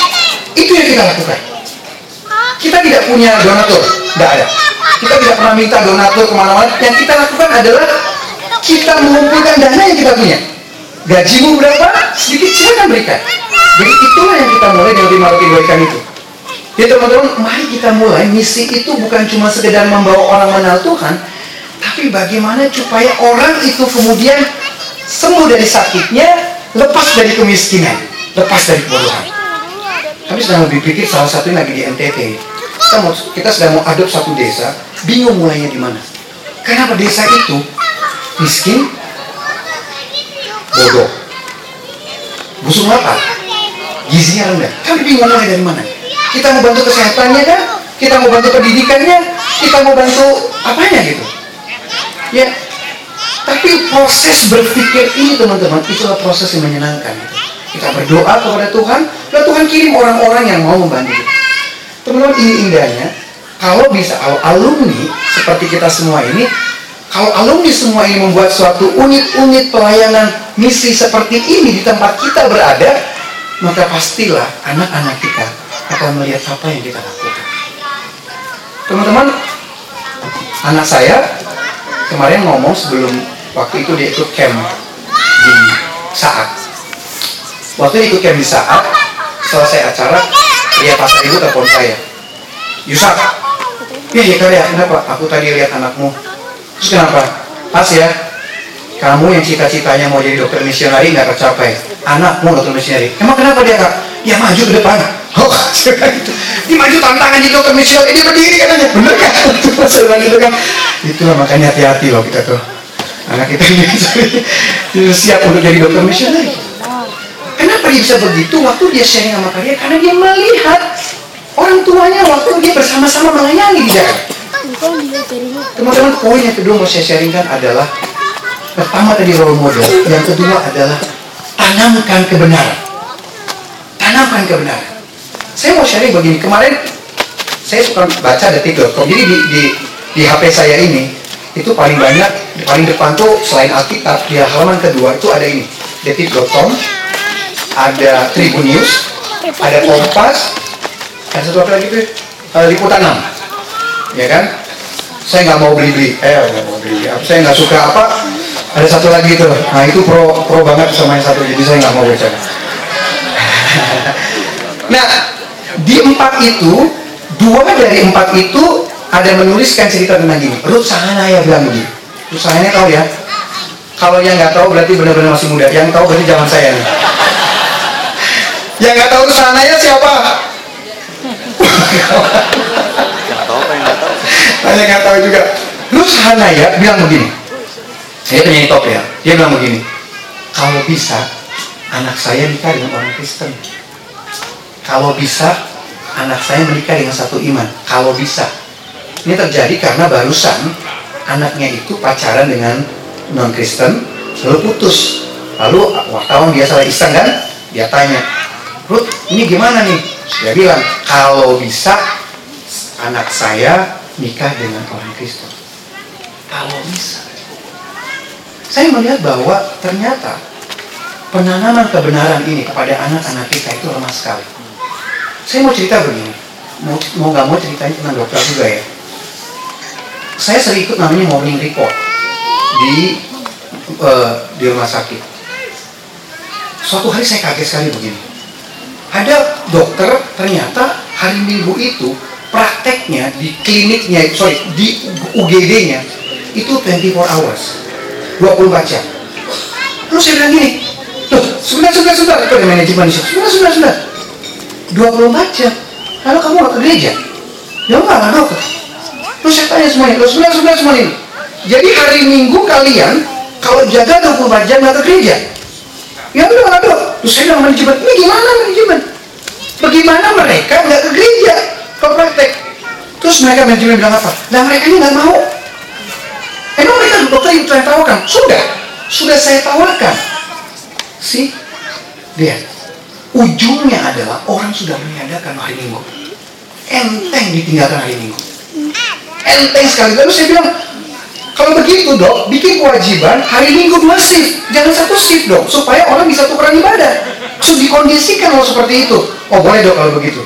itu yang kita lakukan. Kita tidak punya donatur, tidak ada. Kita tidak pernah minta donatur ke mana-mana. Yang kita lakukan adalah kita mengumpulkan dana yang kita punya. Gajimu berapa? Sedikit silakan berikan. Jadi itulah yang kita mulai dengan lima roti itu. Ya teman-teman, mari kita mulai. Misi itu bukan cuma sekedar membawa orang mengenal Tuhan, tapi bagaimana supaya orang itu kemudian sembuh dari sakitnya, lepas dari kemiskinan, lepas dari kebodohan. Kami sedang lebih pikir salah satu yang lagi di NTT. Kita, mau, kita sedang mau adop satu desa, bingung mulainya di mana. Kenapa desa itu miskin, bodoh, busuk lapar, gizinya rendah. Kami bingung mulai dari mana. Kita mau bantu kesehatannya kan? Kita mau bantu pendidikannya? Kita mau bantu apanya gitu? Ya, tapi proses berpikir ini teman-teman itulah proses yang menyenangkan. Kita berdoa kepada Tuhan, dan Tuhan kirim orang-orang yang mau membantu Teman-teman ini indahnya, kalau bisa alumni seperti kita semua ini, kalau alumni semua ini membuat suatu unit-unit pelayanan misi seperti ini di tempat kita berada, maka pastilah anak-anak kita akan melihat apa yang kita lakukan. Teman-teman, anak saya kemarin ngomong sebelum waktu itu dia ikut camp di saat. Waktu ikut camp di saat, selesai acara, dia pasar ibu telepon saya. Yusak, ya ya karya, kenapa? Aku tadi lihat anakmu. Terus kenapa? Pas ya, kamu yang cita-citanya mau jadi dokter misionari nggak tercapai anakmu dokter misionari emang kenapa dia kak ya maju ke depan. Oh gitu. Dia maju tantangan jadi dokter misionari dia berdiri katanya. Bener kan? Saya gitu kan. Itulah makanya hati-hati loh kita tuh. Anak kita ini siap untuk jadi dokter misionari kenapa dia bisa begitu waktu dia sharing sama kalian karena dia melihat orang tuanya waktu dia bersama-sama melayani di jalan teman-teman poin yang kedua mau saya sharingkan adalah pertama tadi role model yang kedua adalah tanamkan kebenaran. Tanamkan kebenaran. Saya mau sharing begini. Kemarin saya suka baca detik.com. Jadi di, di, di HP saya ini itu paling banyak, paling depan tuh selain Alkitab di halaman kedua itu ada ini detik.com, ada Tribun News, ada Kompas, ada satu apa lagi tuh? Uh, liputan 6 ya kan? Saya nggak mau beli beli eh nggak mau beli saya nggak suka apa ada satu lagi itu nah itu pro pro banget sama yang satu jadi saya nggak mau baca nah di empat itu dua dari empat itu ada menuliskan cerita tentang gini. Ruth Sahanaya bilang begini. Ruth Sahanaya tahu ya? Kalau yang nggak tahu berarti benar-benar masih muda. Yang tahu berarti zaman saya nih. Yang nggak tahu Ruth Sahanaya siapa? Yang tahu apa yang nggak tahu. Saya nggak tahu juga. Ruth Sahanaya bilang begini. Dia penyanyi top ya. Dia bilang begini. Kalau bisa anak saya nikah dengan orang Kristen. Kalau bisa, anak saya menikah dengan satu iman. Kalau bisa. Ini terjadi karena barusan anaknya itu pacaran dengan non Kristen, lalu putus. Lalu wartawan biasa iseng kan, dia tanya, Ruth, ini gimana nih? Dia bilang, kalau bisa anak saya nikah dengan orang Kristen. Kalau bisa. Saya melihat bahwa ternyata penanaman kebenaran ini kepada anak-anak kita itu lemah sekali. Saya mau cerita begini, mau mau nggak mau ceritanya tentang dokter juga ya. Saya sering ikut namanya morning report di uh, di rumah sakit. Suatu hari saya kaget sekali begini. Ada dokter ternyata hari Minggu itu prakteknya di kliniknya, sorry, di UGD-nya itu 24 hours, 24 jam. Terus saya bilang gini, loh, sebentar, sebentar, sebentar, itu ada manajemen di sebentar, sebentar, sebentar. 24 jam, lalu kamu gak ke gereja? Ya enggak, enggak dokter. Terus saya tanya semuanya, loh, sebentar, sebentar, semuanya. Jadi hari Minggu kalian, kalau jaga 24 jam gak ke gereja? Ya enggak, enggak dok. Terus saya bilang manajemen, ini gimana manajemen? Bagaimana mereka nggak ke gereja kalau praktek? Terus mereka manajemen bilang apa? Nah mereka ini nggak mau. Emang mereka dokter yang saya tawarkan? Sudah, sudah saya tawarkan. Sih, lihat. Ujungnya adalah orang sudah meniadakan hari Minggu. Enteng ditinggalkan hari Minggu. Enteng sekali. Lalu saya bilang, kalau begitu dok, bikin kewajiban hari Minggu dua shift, jangan satu shift dok, supaya orang bisa tukeran ibadah. So dikondisikan kalau seperti itu. Oh boleh dok kalau begitu.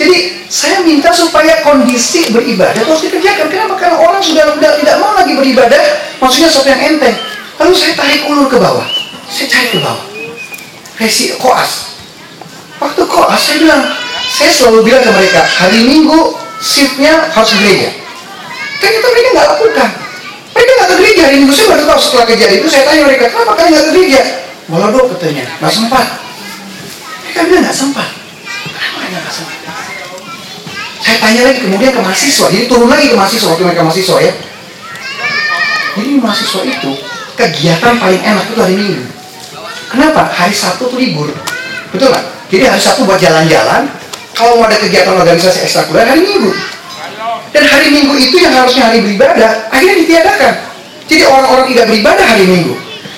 Jadi saya minta supaya kondisi beribadah terus dikerjakan. Kenapa? Karena orang sudah, tidak mau lagi beribadah, maksudnya sesuatu yang enteng. Lalu saya tarik ulur ke bawah, saya cari ke bawah. Resi koas. Waktu koas saya bilang, saya selalu bilang ke mereka, hari Minggu shiftnya harus gereja. Ternyata mereka nggak lakukan. Mereka nggak ke gereja hari Minggu. Saya baru tahu setelah kejadian itu saya tanya mereka, kenapa kalian nggak ke gereja? Malah dok katanya, nggak sempat. Mereka bilang nggak sempat. Kenapa nggak sempat? Saya tanya lagi kemudian ke mahasiswa. Jadi turun lagi ke mahasiswa waktu mereka mahasiswa ya. Jadi mahasiswa itu kegiatan paling enak itu hari Minggu. Kenapa? Hari Sabtu itu libur. Betul nggak? Jadi hari Sabtu buat jalan-jalan. Kalau mau ada kegiatan organisasi ekstrakurikuler hari Minggu. Dan hari Minggu itu yang harusnya hari beribadah, akhirnya ditiadakan. Jadi orang-orang tidak beribadah hari Minggu.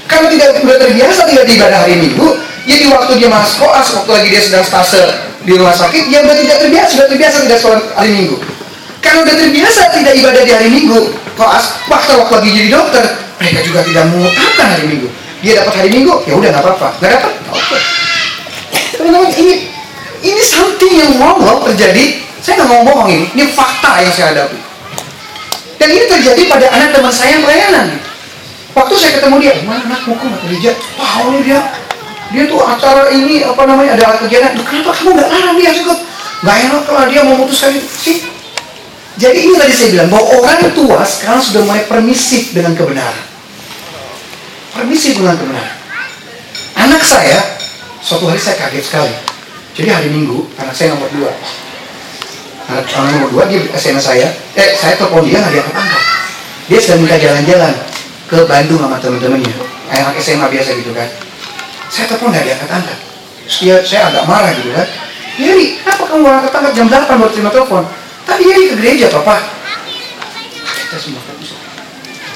Karena tidak sudah terbiasa tidak beribadah hari Minggu, jadi waktu dia masuk koas, waktu lagi dia sedang stase di rumah sakit, dia sudah tidak terbiasa, sudah terbiasa tidak sholat hari Minggu. Karena sudah terbiasa tidak ibadah di hari Minggu, koas, waktu waktu lagi jadi dokter, mereka juga tidak mengutamakan hari Minggu. Dia dapat hari Minggu, ya udah nggak apa-apa. Nggak dapat, oke. Okay. Teman-teman, ini ini something yang ngomong terjadi. Saya nggak mau bohong ini, ini fakta yang saya hadapi. Dan ini terjadi pada anak teman saya yang pelayanan. Waktu saya ketemu dia, mana anakmu kok nggak gereja? Tahu dia, dia tuh acara ini apa namanya ada kegiatan. Kenapa kamu nggak larang dia ikut? Nggak enak kalau dia mau memutuskan sih. Jadi ini tadi saya bilang bahwa orang tua sekarang sudah mulai permisif dengan kebenaran. Permisif dengan kebenaran. Anak saya, suatu hari saya kaget sekali. Jadi hari Minggu, anak saya nomor dua. Anak, anak nomor dua, dia SMS saya. Eh, saya telepon dia, nggak diangkat angkat. Dia sedang minta jalan-jalan ke Bandung sama teman-temannya. Anak SMA biasa gitu kan. Saya telepon nggak diangkat angkat. Dia, saya agak marah gitu kan. Yeri, kenapa kamu nggak angkat angkat jam 8 baru terima telepon? Tadi Yeri ke gereja, Papa. Kita semua bisa.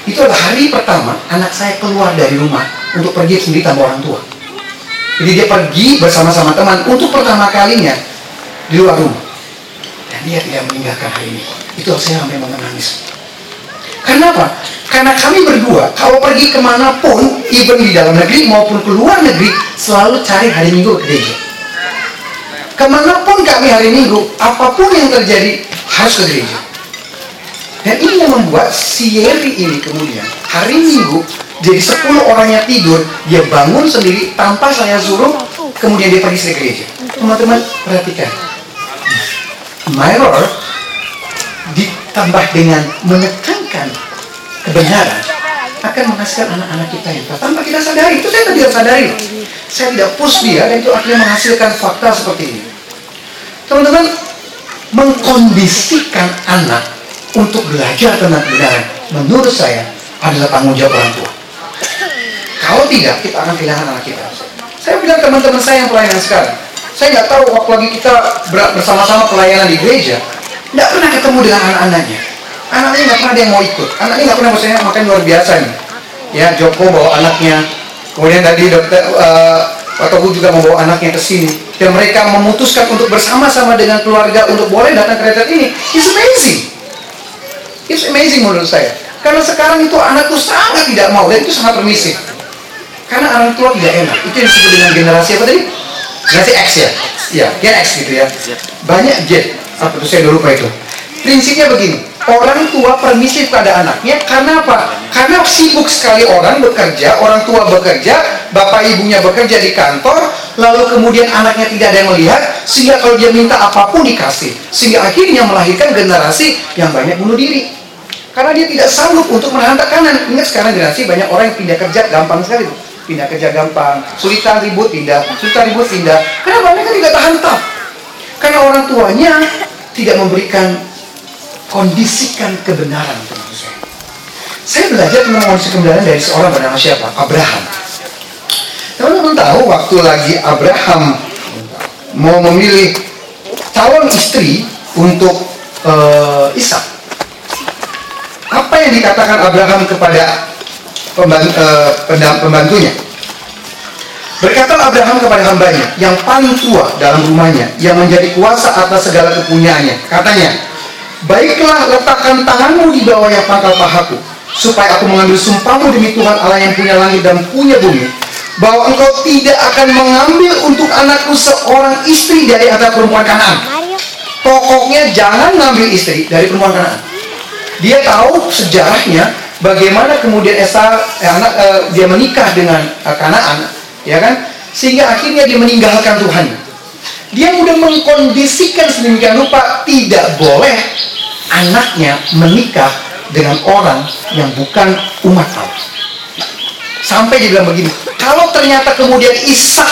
Itu adalah hari pertama anak saya keluar dari rumah untuk pergi sendiri tanpa orang tua. Jadi dia pergi bersama-sama teman untuk pertama kalinya di luar rumah. Dan dia tidak meninggalkan hari ini. Itu saya sampai menangis. Karena apa? Karena kami berdua, kalau pergi ke mana pun, even di dalam negeri maupun ke luar negeri, selalu cari hari Minggu ke gereja. Ke mana pun kami hari Minggu, apa pun yang terjadi, harus ke gereja. Dan ini yang membuat si Yeri ini kemudian, hari Minggu, jadi 10 orangnya tidur, dia bangun sendiri tanpa saya suruh, kemudian dia pergi ke gereja. Teman-teman, perhatikan. Mirror ditambah dengan menekankan kebenaran akan menghasilkan anak-anak kita yang tanpa kita sadari. Itu saya tidak sadari. Saya tidak push dia dan itu akhirnya menghasilkan fakta seperti ini. Teman-teman, mengkondisikan anak untuk belajar tentang kebenaran menurut saya adalah tanggung jawab orang tua. Kalau tidak, kita akan kehilangan anak kita. Saya bilang teman-teman saya yang pelayanan sekarang, saya nggak tahu waktu lagi kita bersama-sama pelayanan di gereja, nggak pernah ketemu dengan anak-anaknya. Anaknya nggak pernah ada yang mau ikut. Anaknya nggak pernah maksudnya makan luar biasa nih. Ya Joko bawa anaknya. Kemudian tadi dokter uh, Pak Togu juga membawa anaknya ke sini. Dan mereka memutuskan untuk bersama-sama dengan keluarga untuk boleh datang ke retret ini. It's amazing. It's amazing menurut saya. Karena sekarang itu anak tuh sangat tidak mau dan itu sangat permisif. Karena orang tua tidak enak. Itu yang disebut dengan generasi apa tadi? Generasi X ya? Ya, Gen X gitu ya. Banyak Z. Apa itu saya dulu lupa itu. Prinsipnya begini, orang tua permisif pada anaknya karena apa? Karena sibuk sekali orang bekerja, orang tua bekerja, bapak ibunya bekerja di kantor, lalu kemudian anaknya tidak ada yang melihat, sehingga kalau dia minta apa pun dikasih, sehingga akhirnya melahirkan generasi yang banyak bunuh diri. Karena dia tidak sanggup untuk menahan tekanan. Ingat sekarang generasi banyak orang yang pindah kerja gampang sekali tuh. Pindah kerja gampang, sulitan ribut pindah, sulitan ribut pindah. Kenapa mereka tidak tahan tetap? Karena orang tuanya tidak memberikan kondisikan kebenaran. Saya belajar tentang kondisi kebenaran dari seorang bernama siapa? Abraham. Teman-teman tahu waktu lagi Abraham mau memilih calon istri untuk uh, Ishak. Apa yang dikatakan Abraham kepada pembantu, uh, pembantunya? Berkata Abraham kepada hambanya yang paling tua dalam rumahnya yang menjadi kuasa atas segala kepunyaannya. Katanya, Baiklah letakkan tanganmu di bawah yang pangkal pahaku Supaya aku mengambil sumpahmu demi Tuhan Allah yang punya langit dan punya bumi Bahwa engkau tidak akan mengambil untuk anakku seorang istri dari antara perempuan kanan Pokoknya jangan ngambil istri dari perempuan kanan Dia tahu sejarahnya Bagaimana kemudian Esa eh, anak eh, dia menikah dengan eh, Kanaan, ya kan? Sehingga akhirnya dia meninggalkan Tuhan. Dia sudah mengkondisikan sedemikian rupa tidak boleh anaknya menikah dengan orang yang bukan umat Allah. Sampai dia bilang begini, kalau ternyata kemudian Ishak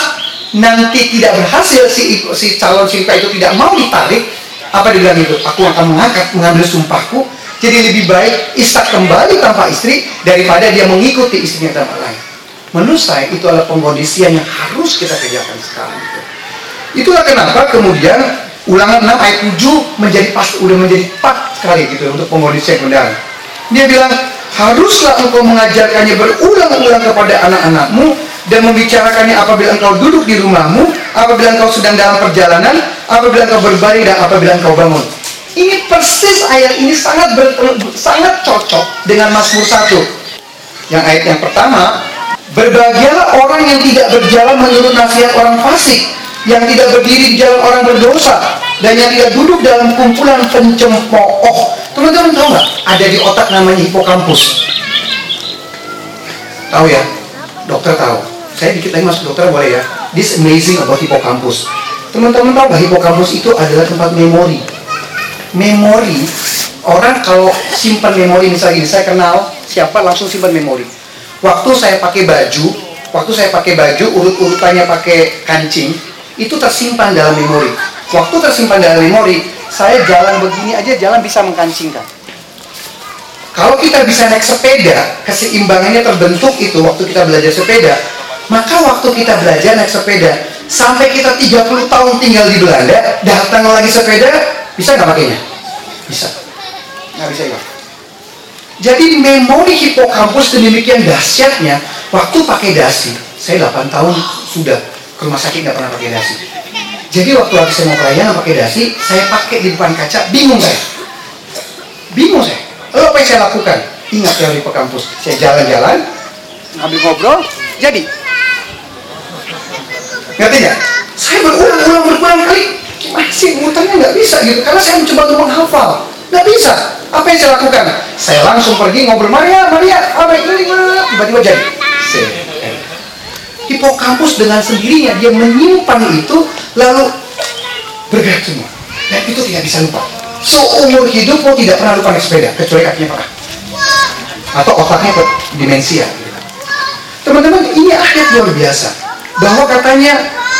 nanti tidak berhasil si, si calon Silpa itu tidak mau ditarik, apa dia bilang itu? Aku akan mengangkat mengambil sumpahku. Jadi lebih baik Ishak kembali tanpa istri daripada dia mengikuti istrinya tanpa lain. Menurut saya itu adalah pengkondisian yang harus kita kerjakan sekarang. Itulah kenapa kemudian ulangan 6 ayat 7 menjadi pas udah menjadi pas sekali gitu untuk pengkondisian kendaraan. Dia bilang, haruslah engkau mengajarkannya berulang-ulang kepada anak-anakmu dan membicarakannya apabila engkau duduk di rumahmu, apabila engkau sedang dalam perjalanan, apabila engkau berbaring dan apabila engkau bangun. Ini persis ayat ini sangat ber, sangat cocok dengan Mazmur 1. Yang ayat yang pertama, berbahagialah orang yang tidak berjalan menurut nasihat orang fasik, yang tidak berdiri di jalan orang berdosa dan yang tidak duduk dalam kumpulan pencemooh. Teman-teman tahu nggak? Ada di otak namanya hipokampus. Tahu ya? Dokter tahu. Saya dikit lagi masuk dokter boleh ya? This amazing about hipokampus. Teman-teman tahu nggak hipokampus itu adalah tempat memori. Memori orang kalau simpan memori misalnya gini, saya kenal siapa langsung simpan memori. Waktu saya pakai baju, waktu saya pakai baju urut-urutannya pakai kancing, itu tersimpan dalam memori. Waktu tersimpan dalam memori, saya jalan begini aja jalan bisa mengkancingkan. Kalau kita bisa naik sepeda, keseimbangannya terbentuk itu waktu kita belajar sepeda. Maka waktu kita belajar naik sepeda, sampai kita 30 tahun tinggal di Belanda, datang lagi sepeda, bisa nggak pakainya? Bisa. Nggak bisa ya. Jadi memori hipokampus demikian dahsyatnya, waktu pakai dasi, saya 8 tahun sudah ke rumah sakit nggak pernah pakai dasi. Jadi waktu lagi saya mau pelayanan pakai dasi, saya pakai di depan kaca, bingung saya. Bingung saya. Lalu apa yang saya lakukan? Ingat teori di kampus. Saya jalan-jalan, ngambil ngobrol, jadi. Ngerti nggak? Saya berulang-ulang berulang kali, masih muternya nggak bisa gitu, karena saya mencoba untuk menghafal. Nggak bisa. Apa yang saya lakukan? Saya langsung pergi ngobrol, Maria, Maria, apa ini? Tiba-tiba jadi. Hipokampus dengan sendirinya dia menyimpan itu lalu bergerak semua dan itu tidak bisa lupa seumur hidup hidupmu tidak pernah lupa naik sepeda kecuali kakinya parah atau otaknya ke demensia teman-teman ini ayat luar biasa bahwa katanya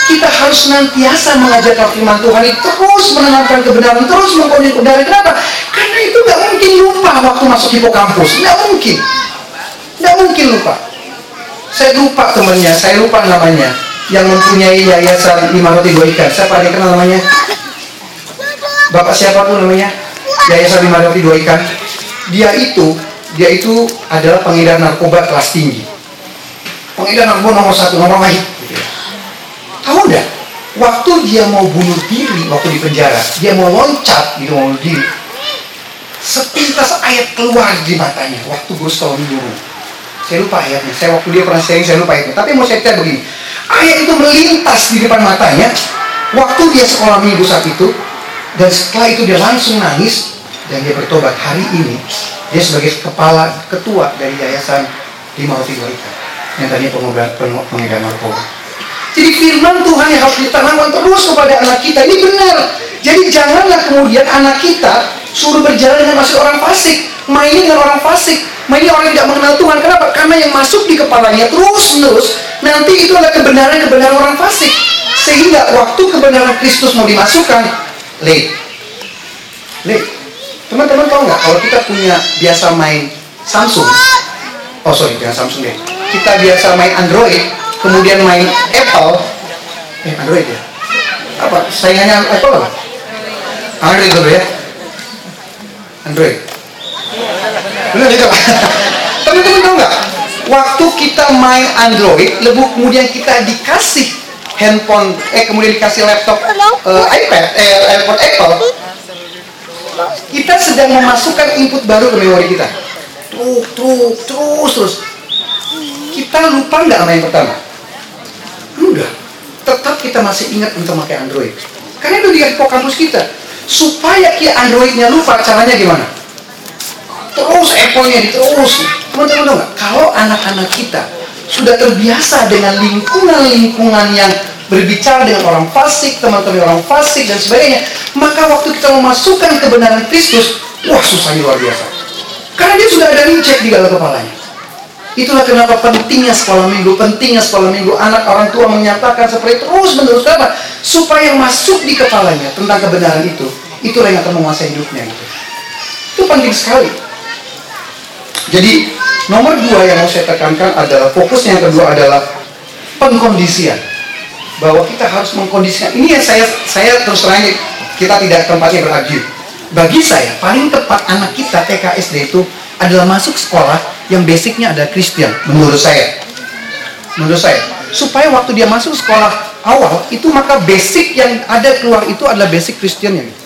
kita harus senantiasa mengajarkan firman Tuhan itu terus menanamkan kebenaran terus mengkondisi kebenaran kenapa? karena itu nggak mungkin lupa waktu masuk hipokampus nggak mungkin nggak mungkin lupa saya lupa temennya, saya lupa namanya. yang mempunyai yayasan lima roti dua ikan. Siapa ada yang kenal namanya? Bapak siapa pun namanya? Yayasan lima roti dua ikan. Dia itu, dia itu adalah pengedar narkoba kelas tinggi. Pengedar narkoba nomor satu, nomor baik. Waktu dia mau bunuh diri, waktu di penjara, dia mau loncat gitu mau bunuh diri. Sepintas ayat keluar di matanya. Waktu gue sekolah menyuruh. Saya lupa ayatnya. Saya waktu dia pernah sharing, saya lupa ayatnya. Tapi mau saya cerita begini. Ayat itu melintas di depan matanya. Waktu dia sekolah minggu saat itu, dan setelah itu dia langsung nangis dan dia bertobat hari ini. Dia sebagai kepala ketua dari yayasan lima Ikan yang tadinya pengedar narkoba. Jadi firman Tuhan yang harus ditanamkan terus kepada anak kita ini benar. Jadi janganlah kemudian anak kita suruh berjalan dengan masih orang fasik, mainin dengan orang fasik, mainin orang yang tidak mengenal Tuhan. Kenapa? Karena yang masuk di kepalanya terus menerus nanti itu adalah kebenaran-kebenaran orang fasik. Sehingga waktu kebenaran Kristus mau dimasukkan, late. Late. Teman-teman tahu nggak kalau kita punya biasa main Samsung, oh sorry jangan Samsung deh, kita biasa main Android, kemudian main Apple, eh Android ya, apa saingannya Apple apa? Android dulu ya, Android. Benar itu. Teman-teman tahu nggak? Waktu kita main Android, lebu kemudian kita dikasih handphone, eh kemudian dikasih laptop, eh, iPad, eh iPhone Apple, kita sedang memasukkan input baru ke memori kita. Truk, truk, terus, terus. Kita lupa nggak yang pertama? Enggak. Tetap kita masih ingat untuk pakai Android. Karena itu di kampus kita. Supaya kita Androidnya lupa, caranya gimana? Terus Apple-nya diterus. Teman-teman nggak? Kalau anak-anak kita sudah terbiasa dengan lingkungan-lingkungan yang berbicara dengan orang fasik, teman-teman orang fasik dan sebagainya, maka waktu kita memasukkan kebenaran Kristus, wah susahnya luar biasa. Karena dia sudah ada reject di dalam kepalanya. Itulah kenapa pentingnya sekolah minggu, pentingnya sekolah minggu. Anak orang tua menyatakan seperti terus menerus kenapa? Supaya masuk di kepalanya tentang kebenaran itu. Itulah yang akan menguasai hidupnya itu. Itu penting sekali. Jadi nomor dua yang mau saya tekankan adalah fokus yang kedua adalah pengkondisian bahwa kita harus mengkondisikan ini yang saya saya terus terang kita tidak tempatnya berargu bagi saya paling tepat anak kita TK SD itu adalah masuk sekolah yang basicnya ada Kristen menurut saya. Menurut saya. Supaya waktu dia masuk sekolah awal itu maka basic yang ada keluar itu adalah basic Kristiannya gitu.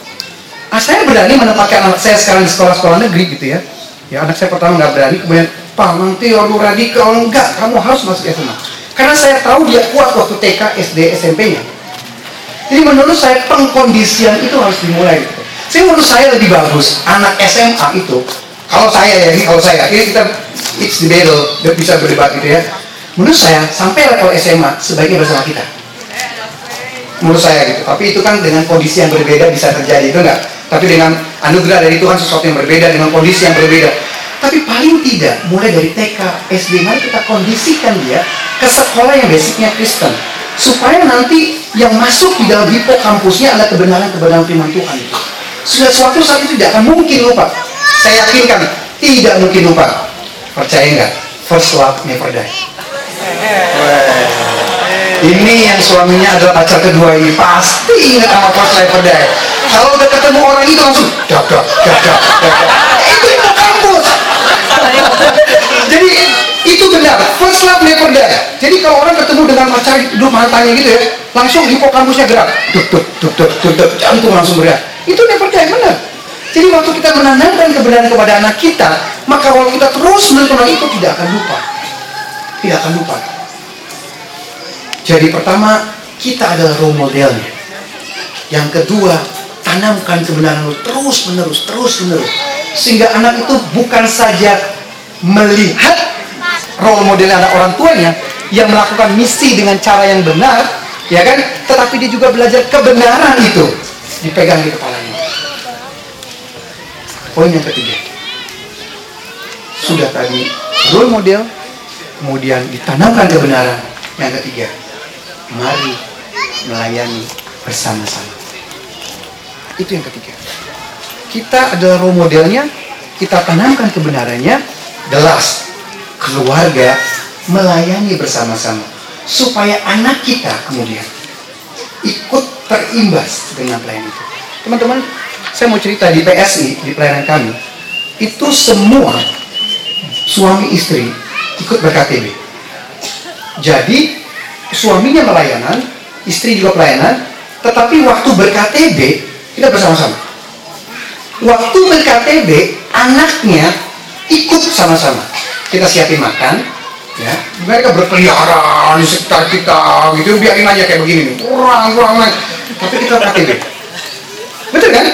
Ah, saya berani menempatkan anak saya sekarang di sekolah-sekolah negeri gitu ya. Ya anak saya pertama nggak berani kemudian pak nanti orang radikal enggak kamu harus masuk SMA karena saya tahu dia kuat waktu TK SD SMP-nya jadi menurut saya pengkondisian itu harus dimulai. Saya menurut saya lebih bagus anak SMA itu kalau saya ya ini kalau saya ini kita it's debatable bisa berdebat gitu ya. Menurut saya sampai level SMA sebaiknya bersama kita. Menurut saya gitu. Tapi itu kan dengan kondisi yang berbeda bisa terjadi itu enggak tapi dengan anugerah dari Tuhan sesuatu yang berbeda dengan kondisi yang berbeda. Tapi paling tidak mulai dari TK SD mari kita kondisikan dia ke sekolah yang basicnya Kristen. Supaya nanti yang masuk di dalam hipokampusnya adalah kebenaran-kebenaran firman Tuhan. Itu. Sudah suatu saat itu tidak akan mungkin lupa. Saya yakinkan tidak mungkin lupa. Percaya nggak? First love never die. Ini yang suaminya adalah pacar kedua ini pasti ingat sama first love never die. Kalau udah ketemu orang itu langsung dak dak dak dak Itu hipokampus. Jadi itu benar first love never die jadi kalau orang ketemu dengan pacar hidup mantannya gitu ya langsung hipokampusnya gerak duk duk duk duk duk jantung langsung bergerak itu never die benar jadi waktu kita menanamkan kebenaran kepada anak kita maka kalau kita terus menonton itu tidak akan lupa. Tidak akan lupa. Jadi pertama kita adalah role modelnya. Yang kedua tanamkan kebenaran terus menerus terus menerus. Sehingga anak itu bukan saja melihat role modelnya anak orang tuanya yang melakukan misi dengan cara yang benar, ya kan? Tetapi dia juga belajar kebenaran itu. Dipegang di kepalanya. Poin yang ketiga, sudah tadi role model, kemudian ditanamkan kebenaran. Yang ketiga, mari melayani bersama-sama. Itu yang ketiga. Kita adalah role modelnya, kita tanamkan kebenarannya, the last keluarga melayani bersama-sama. supaya anak kita kemudian ikut terimbas dengan pelayanan itu. Teman-teman, saya mau cerita di PSI, di pelayanan kami, itu semua suami istri ikut berKTB. Jadi suaminya pelayanan, istri juga pelayanan, tetapi waktu berKTB kita bersama-sama. Waktu berKTB anaknya ikut sama-sama. Kita siapin makan, ya mereka berkeliaran di sekitar kita gitu biarin aja kayak begini nih kurang kurang tapi kita KTB betul kan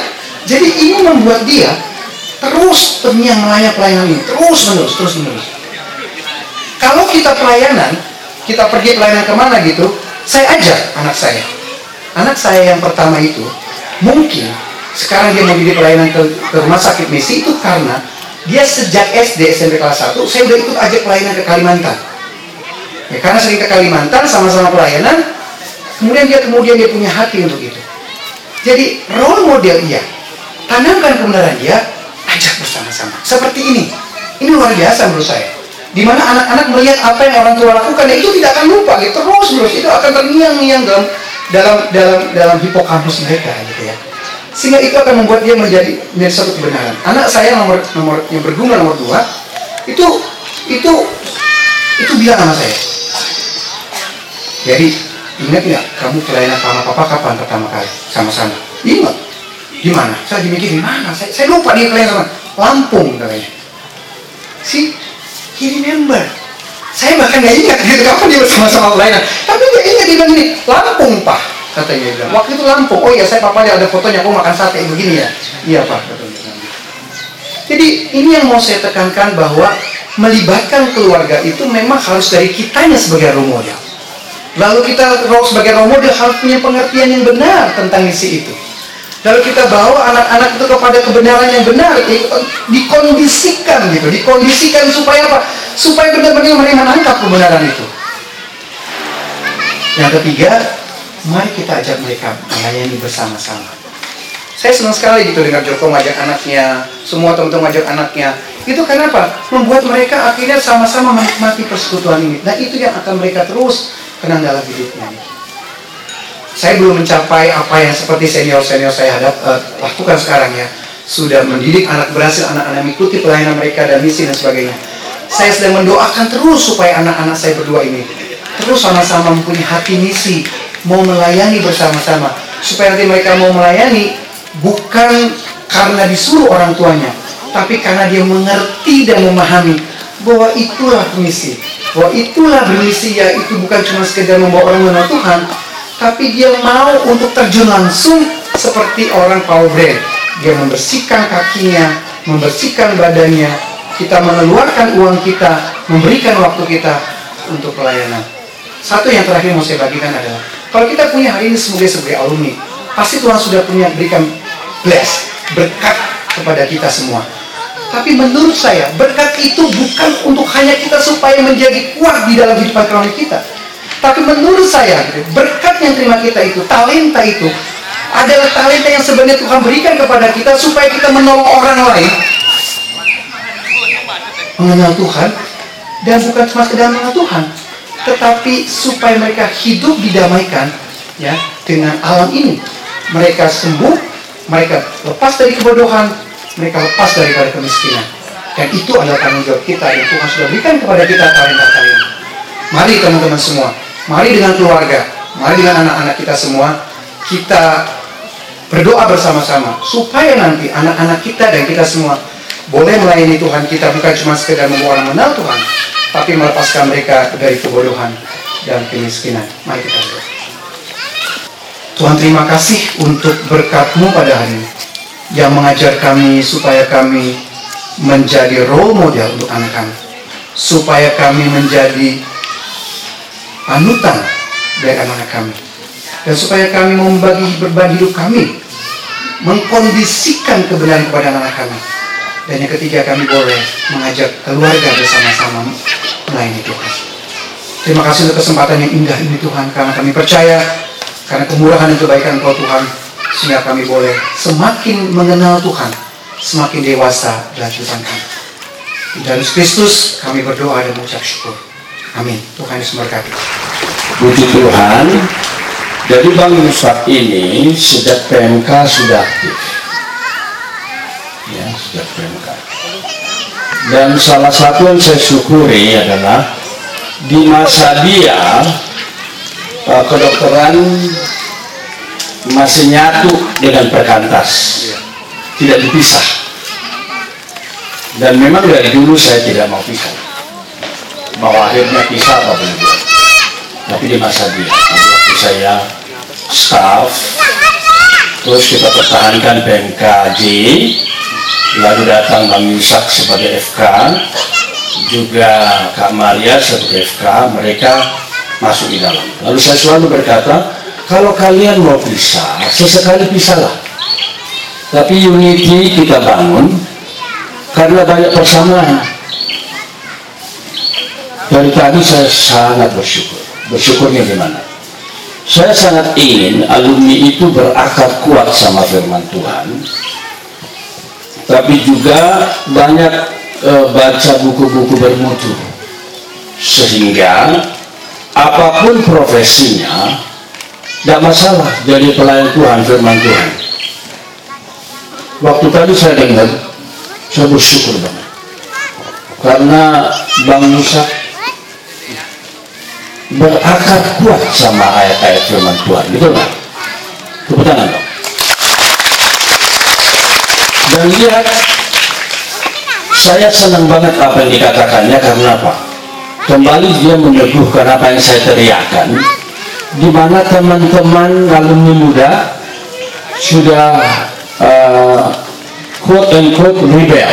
jadi ini membuat dia terus terngiang melayani pelayanan ini terus menerus terus menerus. Kalau kita pelayanan kita pergi pelayanan ke mana gitu saya ajak anak saya. Anak saya yang pertama itu mungkin sekarang dia mau jadi pelayanan ke, ke rumah sakit misi itu karena dia sejak SD SMP kelas 1 saya udah ikut ajak pelayanan ke Kalimantan. Ya, karena sering ke Kalimantan sama-sama pelayanan kemudian dia kemudian dia punya hati untuk itu. Jadi role model dia tanamkan kebenaran dia ajak bersama-sama seperti ini ini luar biasa menurut saya di mana anak-anak melihat apa yang orang tua lakukan ya itu tidak akan lupa gitu terus terus itu akan terngiang-ngiang dalam dalam dalam dalam hipokampus mereka gitu ya sehingga itu akan membuat dia menjadi menjadi satu kebenaran. Anak saya nomor nomor yang berguna nomor dua itu itu itu bilang sama saya. Jadi ingat nggak kamu pelayanan sama papa kapan pertama kali sama-sama? Ingat. Di mana? Saya lagi mikir di mana? Saya, saya lupa dia pelayanan sama Lampung katanya. Si he remember. Saya bahkan nggak ingat gitu kapan dia bersama-sama pelayanan. Tapi dia ingat dia bilang ini Lampung pak katanya bilang waktu itu Lampung oh ya saya papanya ada fotonya aku makan sate begini ya iya pak katanya jadi ini yang mau saya tekankan bahwa melibatkan keluarga itu memang harus dari kitanya sebagai role model lalu kita sebagai role model harus punya pengertian yang benar tentang isi itu lalu kita bawa anak-anak itu kepada kebenaran yang benar dikondisikan gitu dikondisikan supaya apa supaya benar-benar mereka menangkap kebenaran itu yang ketiga mari kita ajak mereka melayani bersama-sama. Saya senang sekali gitu dengar Joko ngajak anaknya, semua teman-teman ngajak anaknya. Itu kenapa? Membuat mereka akhirnya sama-sama menikmati persekutuan ini. Dan itu yang akan mereka terus kenang dalam hidupnya. Saya belum mencapai apa yang seperti senior-senior saya hadap, uh, lakukan sekarang ya. Sudah mendidik anak berhasil, anak-anak mengikuti pelayanan mereka dan misi dan sebagainya. Saya sedang mendoakan terus supaya anak-anak saya berdua ini terus sama-sama mempunyai hati misi, mau melayani bersama-sama supaya nanti mereka mau melayani bukan karena disuruh orang tuanya tapi karena dia mengerti dan memahami bahwa itulah misi bahwa itulah bermisi ya itu bukan cuma sekedar membawa orang mengenal Tuhan tapi dia mau untuk terjun langsung seperti orang power brand dia membersihkan kakinya membersihkan badannya kita mengeluarkan uang kita memberikan waktu kita untuk pelayanan satu yang terakhir mau saya bagikan adalah kalau kita punya hari ini sebagai sebagai alumni, pasti Tuhan sudah punya berikan bless, berkat kepada kita semua. Tapi menurut saya, berkat itu bukan untuk hanya kita supaya menjadi kuat di dalam kehidupan kerohanian kita. Tapi menurut saya, berkat yang terima kita itu, talenta itu, adalah talenta yang sebenarnya Tuhan berikan kepada kita supaya kita menolong orang lain mengenal Tuhan dan bukan cuma sekedar mengenal Tuhan tetapi supaya mereka hidup didamaikan ya dengan alam ini. Mereka sembuh, mereka lepas dari kebodohan, mereka lepas daripada kemiskinan. Dan itu adalah tanggung jawab kita yang Tuhan sudah berikan kepada kita talenta-talenta. Mari teman-teman semua, mari dengan keluarga, mari dengan anak-anak kita semua, kita berdoa bersama-sama supaya nanti anak-anak kita dan kita semua boleh melayani Tuhan kita bukan cuma sekedar membawa orang mengenal Tuhan, tapi melepaskan mereka dari kebodohan dan kemiskinan. Mari kita berdoa. Tuhan terima kasih untuk berkatmu pada hari ini yang mengajar kami supaya kami menjadi role model untuk anak kami supaya kami menjadi panutan dari anak-anak kami dan supaya kami membagi berbagi hidup kami mengkondisikan kebenaran kepada anak-anak kami dan yang ketiga kami boleh mengajak keluarga bersama-sama melayani Tuhan. Terima kasih untuk kesempatan yang indah ini Tuhan karena kami percaya karena kemurahan dan kebaikan Engkau Tuhan sehingga kami boleh semakin mengenal Tuhan, semakin dewasa dalam Tuhan kami. Di dalam Kristus kami berdoa dan mengucap syukur. Amin. Tuhan Yesus memberkati. puji Tuhan. Jadi Bang Yusuf ini sejak PMK sudah aktif. Ya sejak PMK dan salah satu yang saya syukuri adalah di masa dia uh, kedokteran masih nyatu dengan perkantas. Tidak dipisah. Dan memang dari dulu saya tidak mau pisah bahwa akhirnya pisah apa belum tapi di masa dia waktu saya staff terus kita pertahankan PMKJ lalu datang Bang Yusak sebagai FK juga Kak Maria sebagai FK mereka masuk di dalam lalu saya selalu berkata kalau kalian mau pisah, sesekali pisahlah. Tapi unity kita bangun karena banyak persamaan. Dari tadi saya sangat bersyukur. Bersyukurnya gimana? Saya sangat ingin alumni itu berakar kuat sama firman Tuhan. Tapi juga banyak e, baca buku-buku bermutu. Sehingga apa pun profesinya, tidak masalah jadi pelayan Tuhan, firman Tuhan. Waktu tadi saya dengar, saya bersyukur banget. Karena Bang Musa berakar kuat sama ayat-ayat firman Tuhan, gitu kan? Tepuk dong. Dan lihat, saya senang banget apa yang dikatakannya karena apa? Kembali dia meneguhkan apa yang saya teriakan di mana teman-teman alumni muda sudah uh, quote unquote rebel.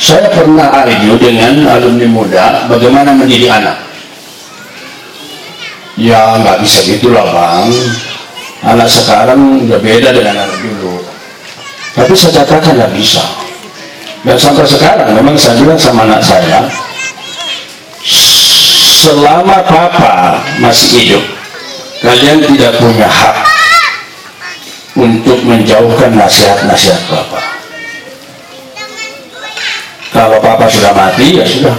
Saya pernah argue dengan alumni muda bagaimana mendidik anak. Ya nggak bisa gitulah bang. Anak sekarang udah beda dengan anak dulu. Tapi saya katakan nggak bisa. Dan sampai sekarang memang saya bilang sama anak saya, selama papa masih hidup kalian tidak punya hak untuk menjauhkan nasihat-nasihat papa kalau papa sudah mati ya sudah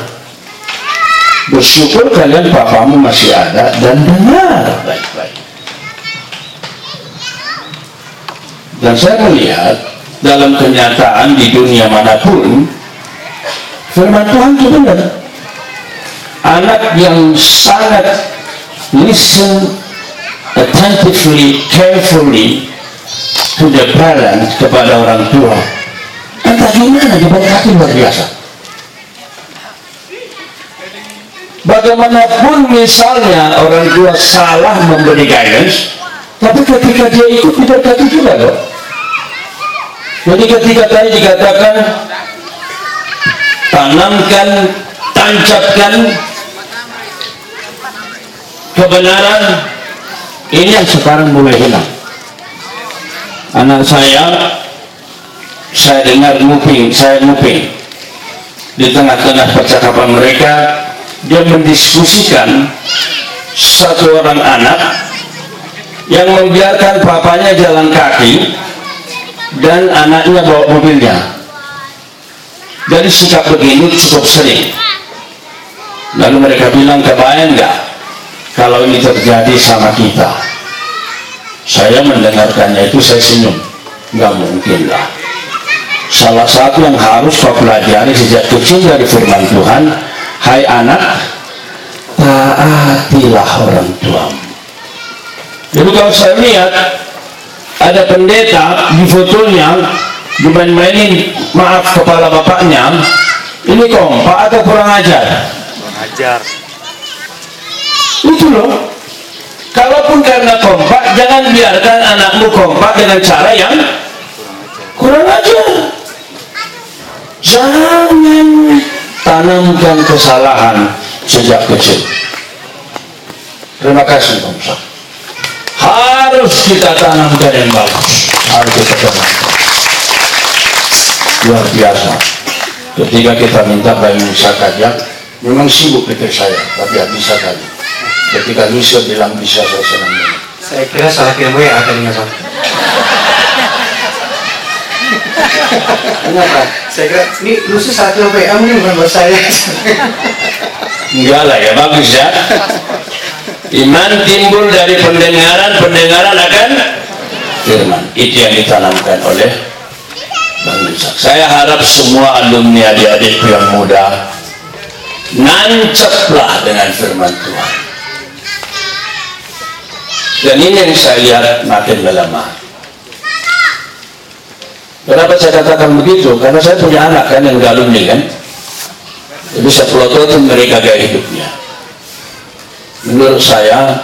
bersyukur kalian papamu masih ada dan dengar baik-baik dan saya melihat dalam kenyataan di dunia mana pun firman Tuhan itu benar. Anak yang sangat listen attentively, carefully to the parents kepada orang tua. Entah gimana diberkati luar biasa bagaimanapun misalnya orang tua salah memberi guidance tapi ketika dia ikut diberkati juga loh jadi ketika tadi dikatakan tanamkan tancapkan kebenaran ini yang sekarang mulai hilang. Anak saya saya dengar nguping saya nguping. Di tengah-tengah percakapan mereka dia mendiskusikan satu orang anak yang membiarkan papanya jalan kaki dan anaknya bawa mobilnya. Dari sikap begini cukup sering. Lalu mereka bilang kebayang nggak kalau ini terjadi sama kita? Saya mendengarkannya itu saya senyum. Nggak mungkin lah. Salah satu yang harus kau pelajari sejak kecil dari firman Tuhan hai anak taatilah orang tuamu jadi kalau saya lihat ada pendeta di fotonya dimain-mainin maaf kepala bapaknya ini kompak atau kurang ajar? Kurang ajar. Itu loh. Kalaupun karena kompak jangan biarkan anakmu kompak dengan cara yang kurang ajar. Jangan tanamkan kesalahan sejak kecil. Terima kasih Pak harus kita tanamkan yang bagus. Harus kita tanamkan luar biasa. Ketika kita minta Bayi Musa kajak memang sibuk pikir saya tapi bisa kali ketika Lucia bilang bisa saya senang. Saya kira salah kirim WA tadinya Pak Kenapa? Saya kira ini salah kirim WA ini bukan buat saya. Enggak lah ya bagus ya. Iman timbul dari pendengaran pendengaran akan firman. Itu yang ditanamkan oleh Bang Yusak. Saya harap semua alumni adik-adik yang muda nancaplah dengan firman Tuhan. Dan ini yang saya lihat makin melemah kenapa saya katakan begitu? Karena saya punya anak kan yang alumni kan. Jadi saya pelototin mereka gaya hidupnya. Menurut saya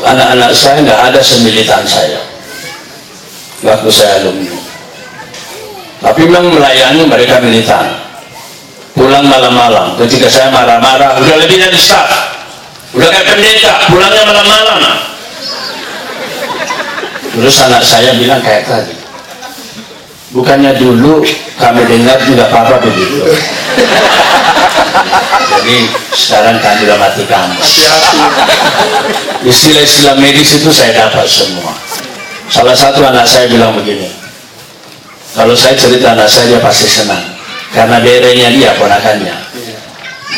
anak-anak saya nggak ada semilitan saya. Waktu saya alumni. Tapi memang melayani mereka militan. Pulang malam-malam. Ketika saya marah-marah udah lebih dari staff udah kayak pendeta pulangnya malam-malam. Terus anak saya bilang kayak tadi bukannya dulu kami dengar juga apa begitu. Jadi sekarang kan sudah mati kamus istilah-istilah medis itu saya dapat semua. Salah satu anak saya bilang begini kalau saya cerita anak saya dia pasti senang. Karena daerahnya dia ponakannya.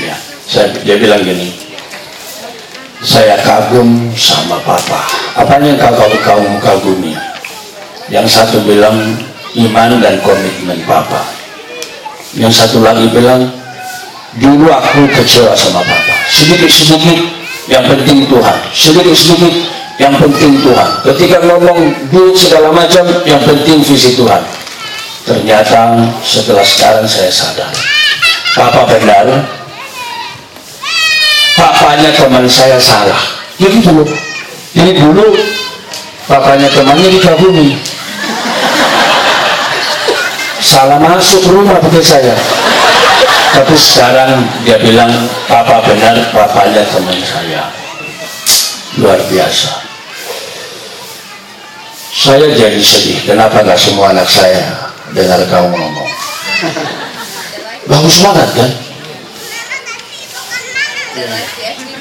Ya, saya, dia bilang gini saya kagum sama papa. Apanya yang kau kau kagumi? Yang satu bilang iman dan komitmen papa yang satu lagi bilang dulu aku kecewa sama papa sedikit-sedikit yang penting Tuhan. Sedikit-sedikit yang penting Tuhan. Ketika ngomong duit segala macam yang penting visi Tuhan. Ternyata setelah sekarang saya sadar papa benar. Papanya teman saya salah. Jadi dulu jadi dulu papanya temannya dikagumi salah masuk rumah pakai saya. Tapi sekarang dia bilang papa benar papanya teman saya. Luar biasa. Saya jadi sedih kenapa nggak semua anak saya dengar kau ngomong? Bagus banget kan?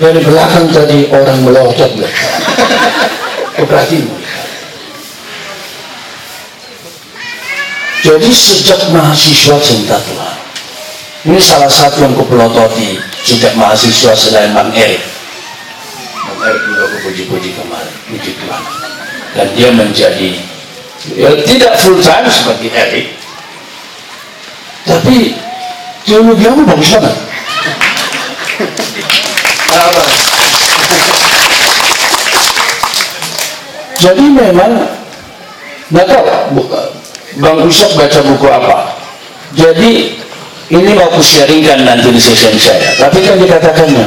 Dari belakang tadi orang melotot perhatiin jadi sejak mahasiswa cinta Tuhan. Ini salah satu yang kupelototi sejak mahasiswa selain Bang Erik Bang Erik juga kupuji-puji kemarin. Puji Tuhan. Dan dia menjadi ya, tidak full time seperti Erik tapi teologi kamu bagus banget. Jadi memang nggak tahu Bang Usop baca buku apa? Jadi ini mau aku sharingkan nanti di session saya. Tapi kan dikatakannya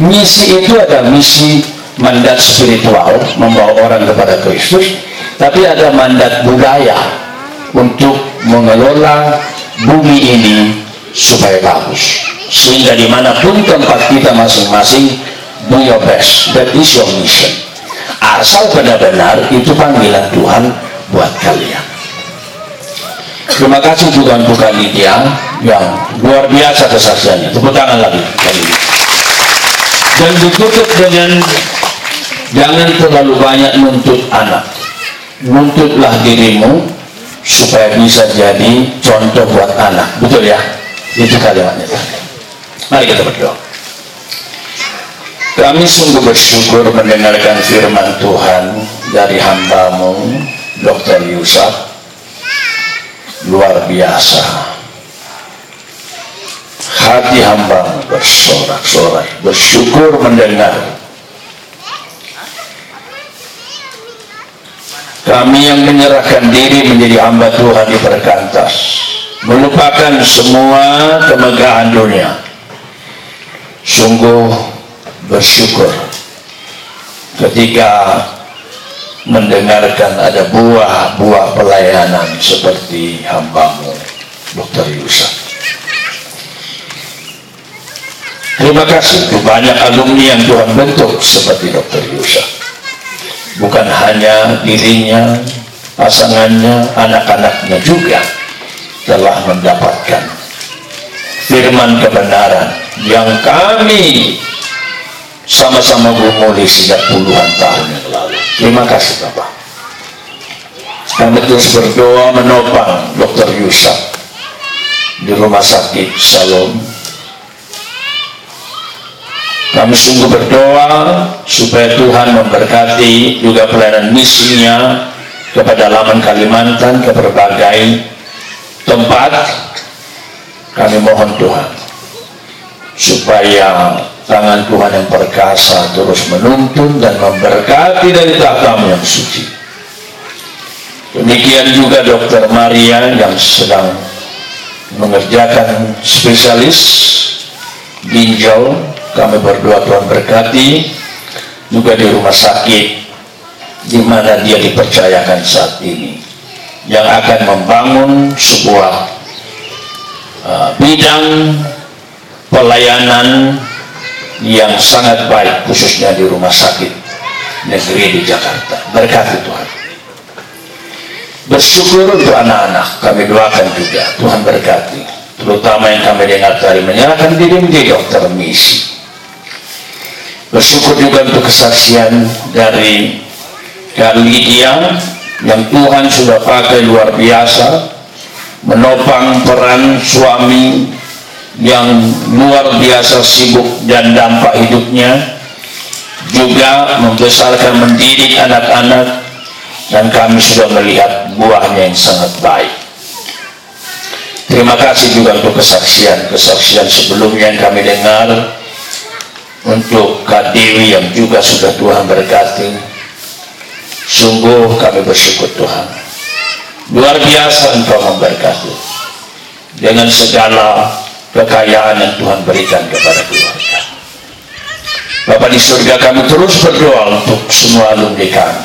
misi itu ada misi mandat spiritual membawa orang kepada Kristus tapi ada mandat budaya untuk mengelola bumi ini supaya bagus. Sehingga di mana pun tempat kita masing-masing do your best. That is your mission. Asal benar-benar itu panggilan Tuhan buat kalian terima kasih Tuhan bukan Lydia yang luar biasa kesaksiannya. Tepuk tangan lagi. Dan ditutup dengan jangan terlalu banyak nuntut anak. Nuntutlah dirimu supaya bisa jadi contoh buat anak. Betul ya? Itu kalimatnya. Mari kita berdoa. Kami sungguh bersyukur mendengarkan firman Tuhan dari hambamu Dr. Yusuf luar biasa. Hati hambamu bersorak-sorai bersyukur mendengar. Kami yang menyerahkan diri menjadi hamba Tuhan di perkantas melupakan semua kemegahan dunia. Sungguh bersyukur ketika mendengarkan ada buah-buah pelayanan seperti hambamu Dr. Yusuf terima kasih banyak alumni yang Tuhan bentuk seperti Dr. Yusuf bukan hanya dirinya, pasangannya, anak-anaknya juga telah mendapatkan firman kebenaran yang kami sama-sama gumuli sejak puluhan tahun yang lalu. Terima kasih Bapak. Kami terus berdoa menopang Dr. Yusuf di rumah sakit Salom. kami sungguh berdoa supaya Tuhan memberkati juga pelayanan misinya kepada Laman Kalimantan ke berbagai tempat kami mohon Tuhan supaya tangan Tuhan yang perkasa terus menuntun dan memberkati dari tahtamu yang suci. Demikian juga dokter Maria yang sedang mengerjakan spesialis ginjal. Kami berdoa Tuhan berkati juga di rumah sakit di mana dia dipercayakan saat ini yang akan membangun sebuah uh, bidang pelayanan yang sangat baik khususnya di rumah sakit negeri di Jakarta. Berkati Tuhan. Bersyukur untuk anak-anak. Kami doakan juga. Tuhan berkati. Terutama yang kami dengar dari menyerahkan diri menjadi dokter misi. Bersyukur juga untuk kesaksian dari Lydia yang Tuhan sudah pakai luar biasa menopang peran suami yang luar biasa sibuk dan dampak hidupnya juga membesarkan mendidik anak-anak dan kami sudah melihat buahnya yang sangat baik. Terima kasih juga untuk kesaksian-kesaksian sebelumnya yang kami dengar untuk Kak Dewi yang juga sudah Tuhan berkati. Sungguh kami bersyukur Tuhan. Luar biasa engkau memberkati. Dengan segala kekayaan yang Tuhan berikan kepada keluarga Bapak di surga kami terus berdoa untuk semua alumni kami.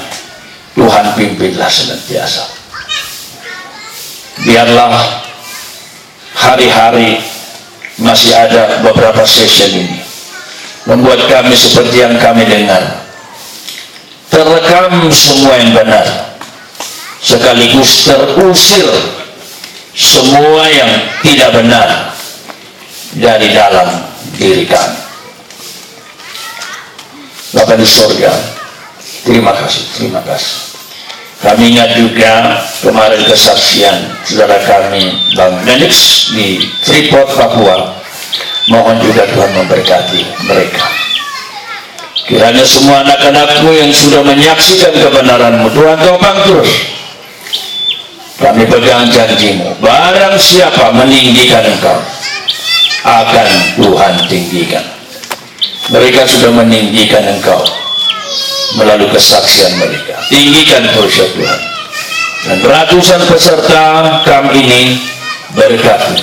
Tuhan pimpinlah senantiasa. Biarlah hari-hari masih ada beberapa session ini. Membuat kami seperti yang kami dengar. Terekam semua yang benar. Sekaligus terusir semua yang tidak benar dari dalam diri kami. Bapak di surga terima kasih terima kasih. Kami ingat juga kemarin kesaksian saudara kami Bang Nenix di Freeport Papua. Mohon juga Tuhan memberkati mereka. Kiranya semua anak-anakmu yang sudah menyaksikan kebenaranmu Tuhan topang terus. Kami pegang janjimu. Barang siapa meninggikan engkau akan Tuhan tinggikan. Mereka sudah meninggikan engkau melalui kesaksian mereka. Tinggikan terus ya Tuhan. Dan ratusan peserta kami ini berkati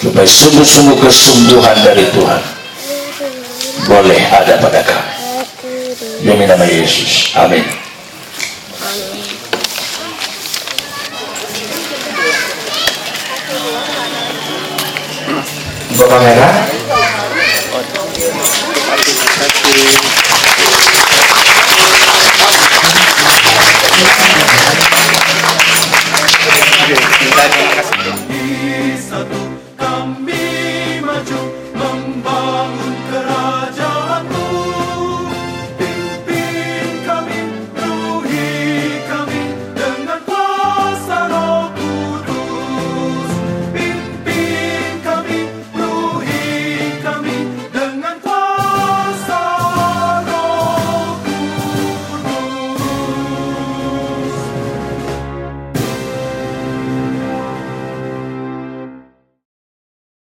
supaya sungguh-sungguh kesungguhan dari Tuhan boleh ada pada kami. Demi nama Yesus. Amin Bapak Merah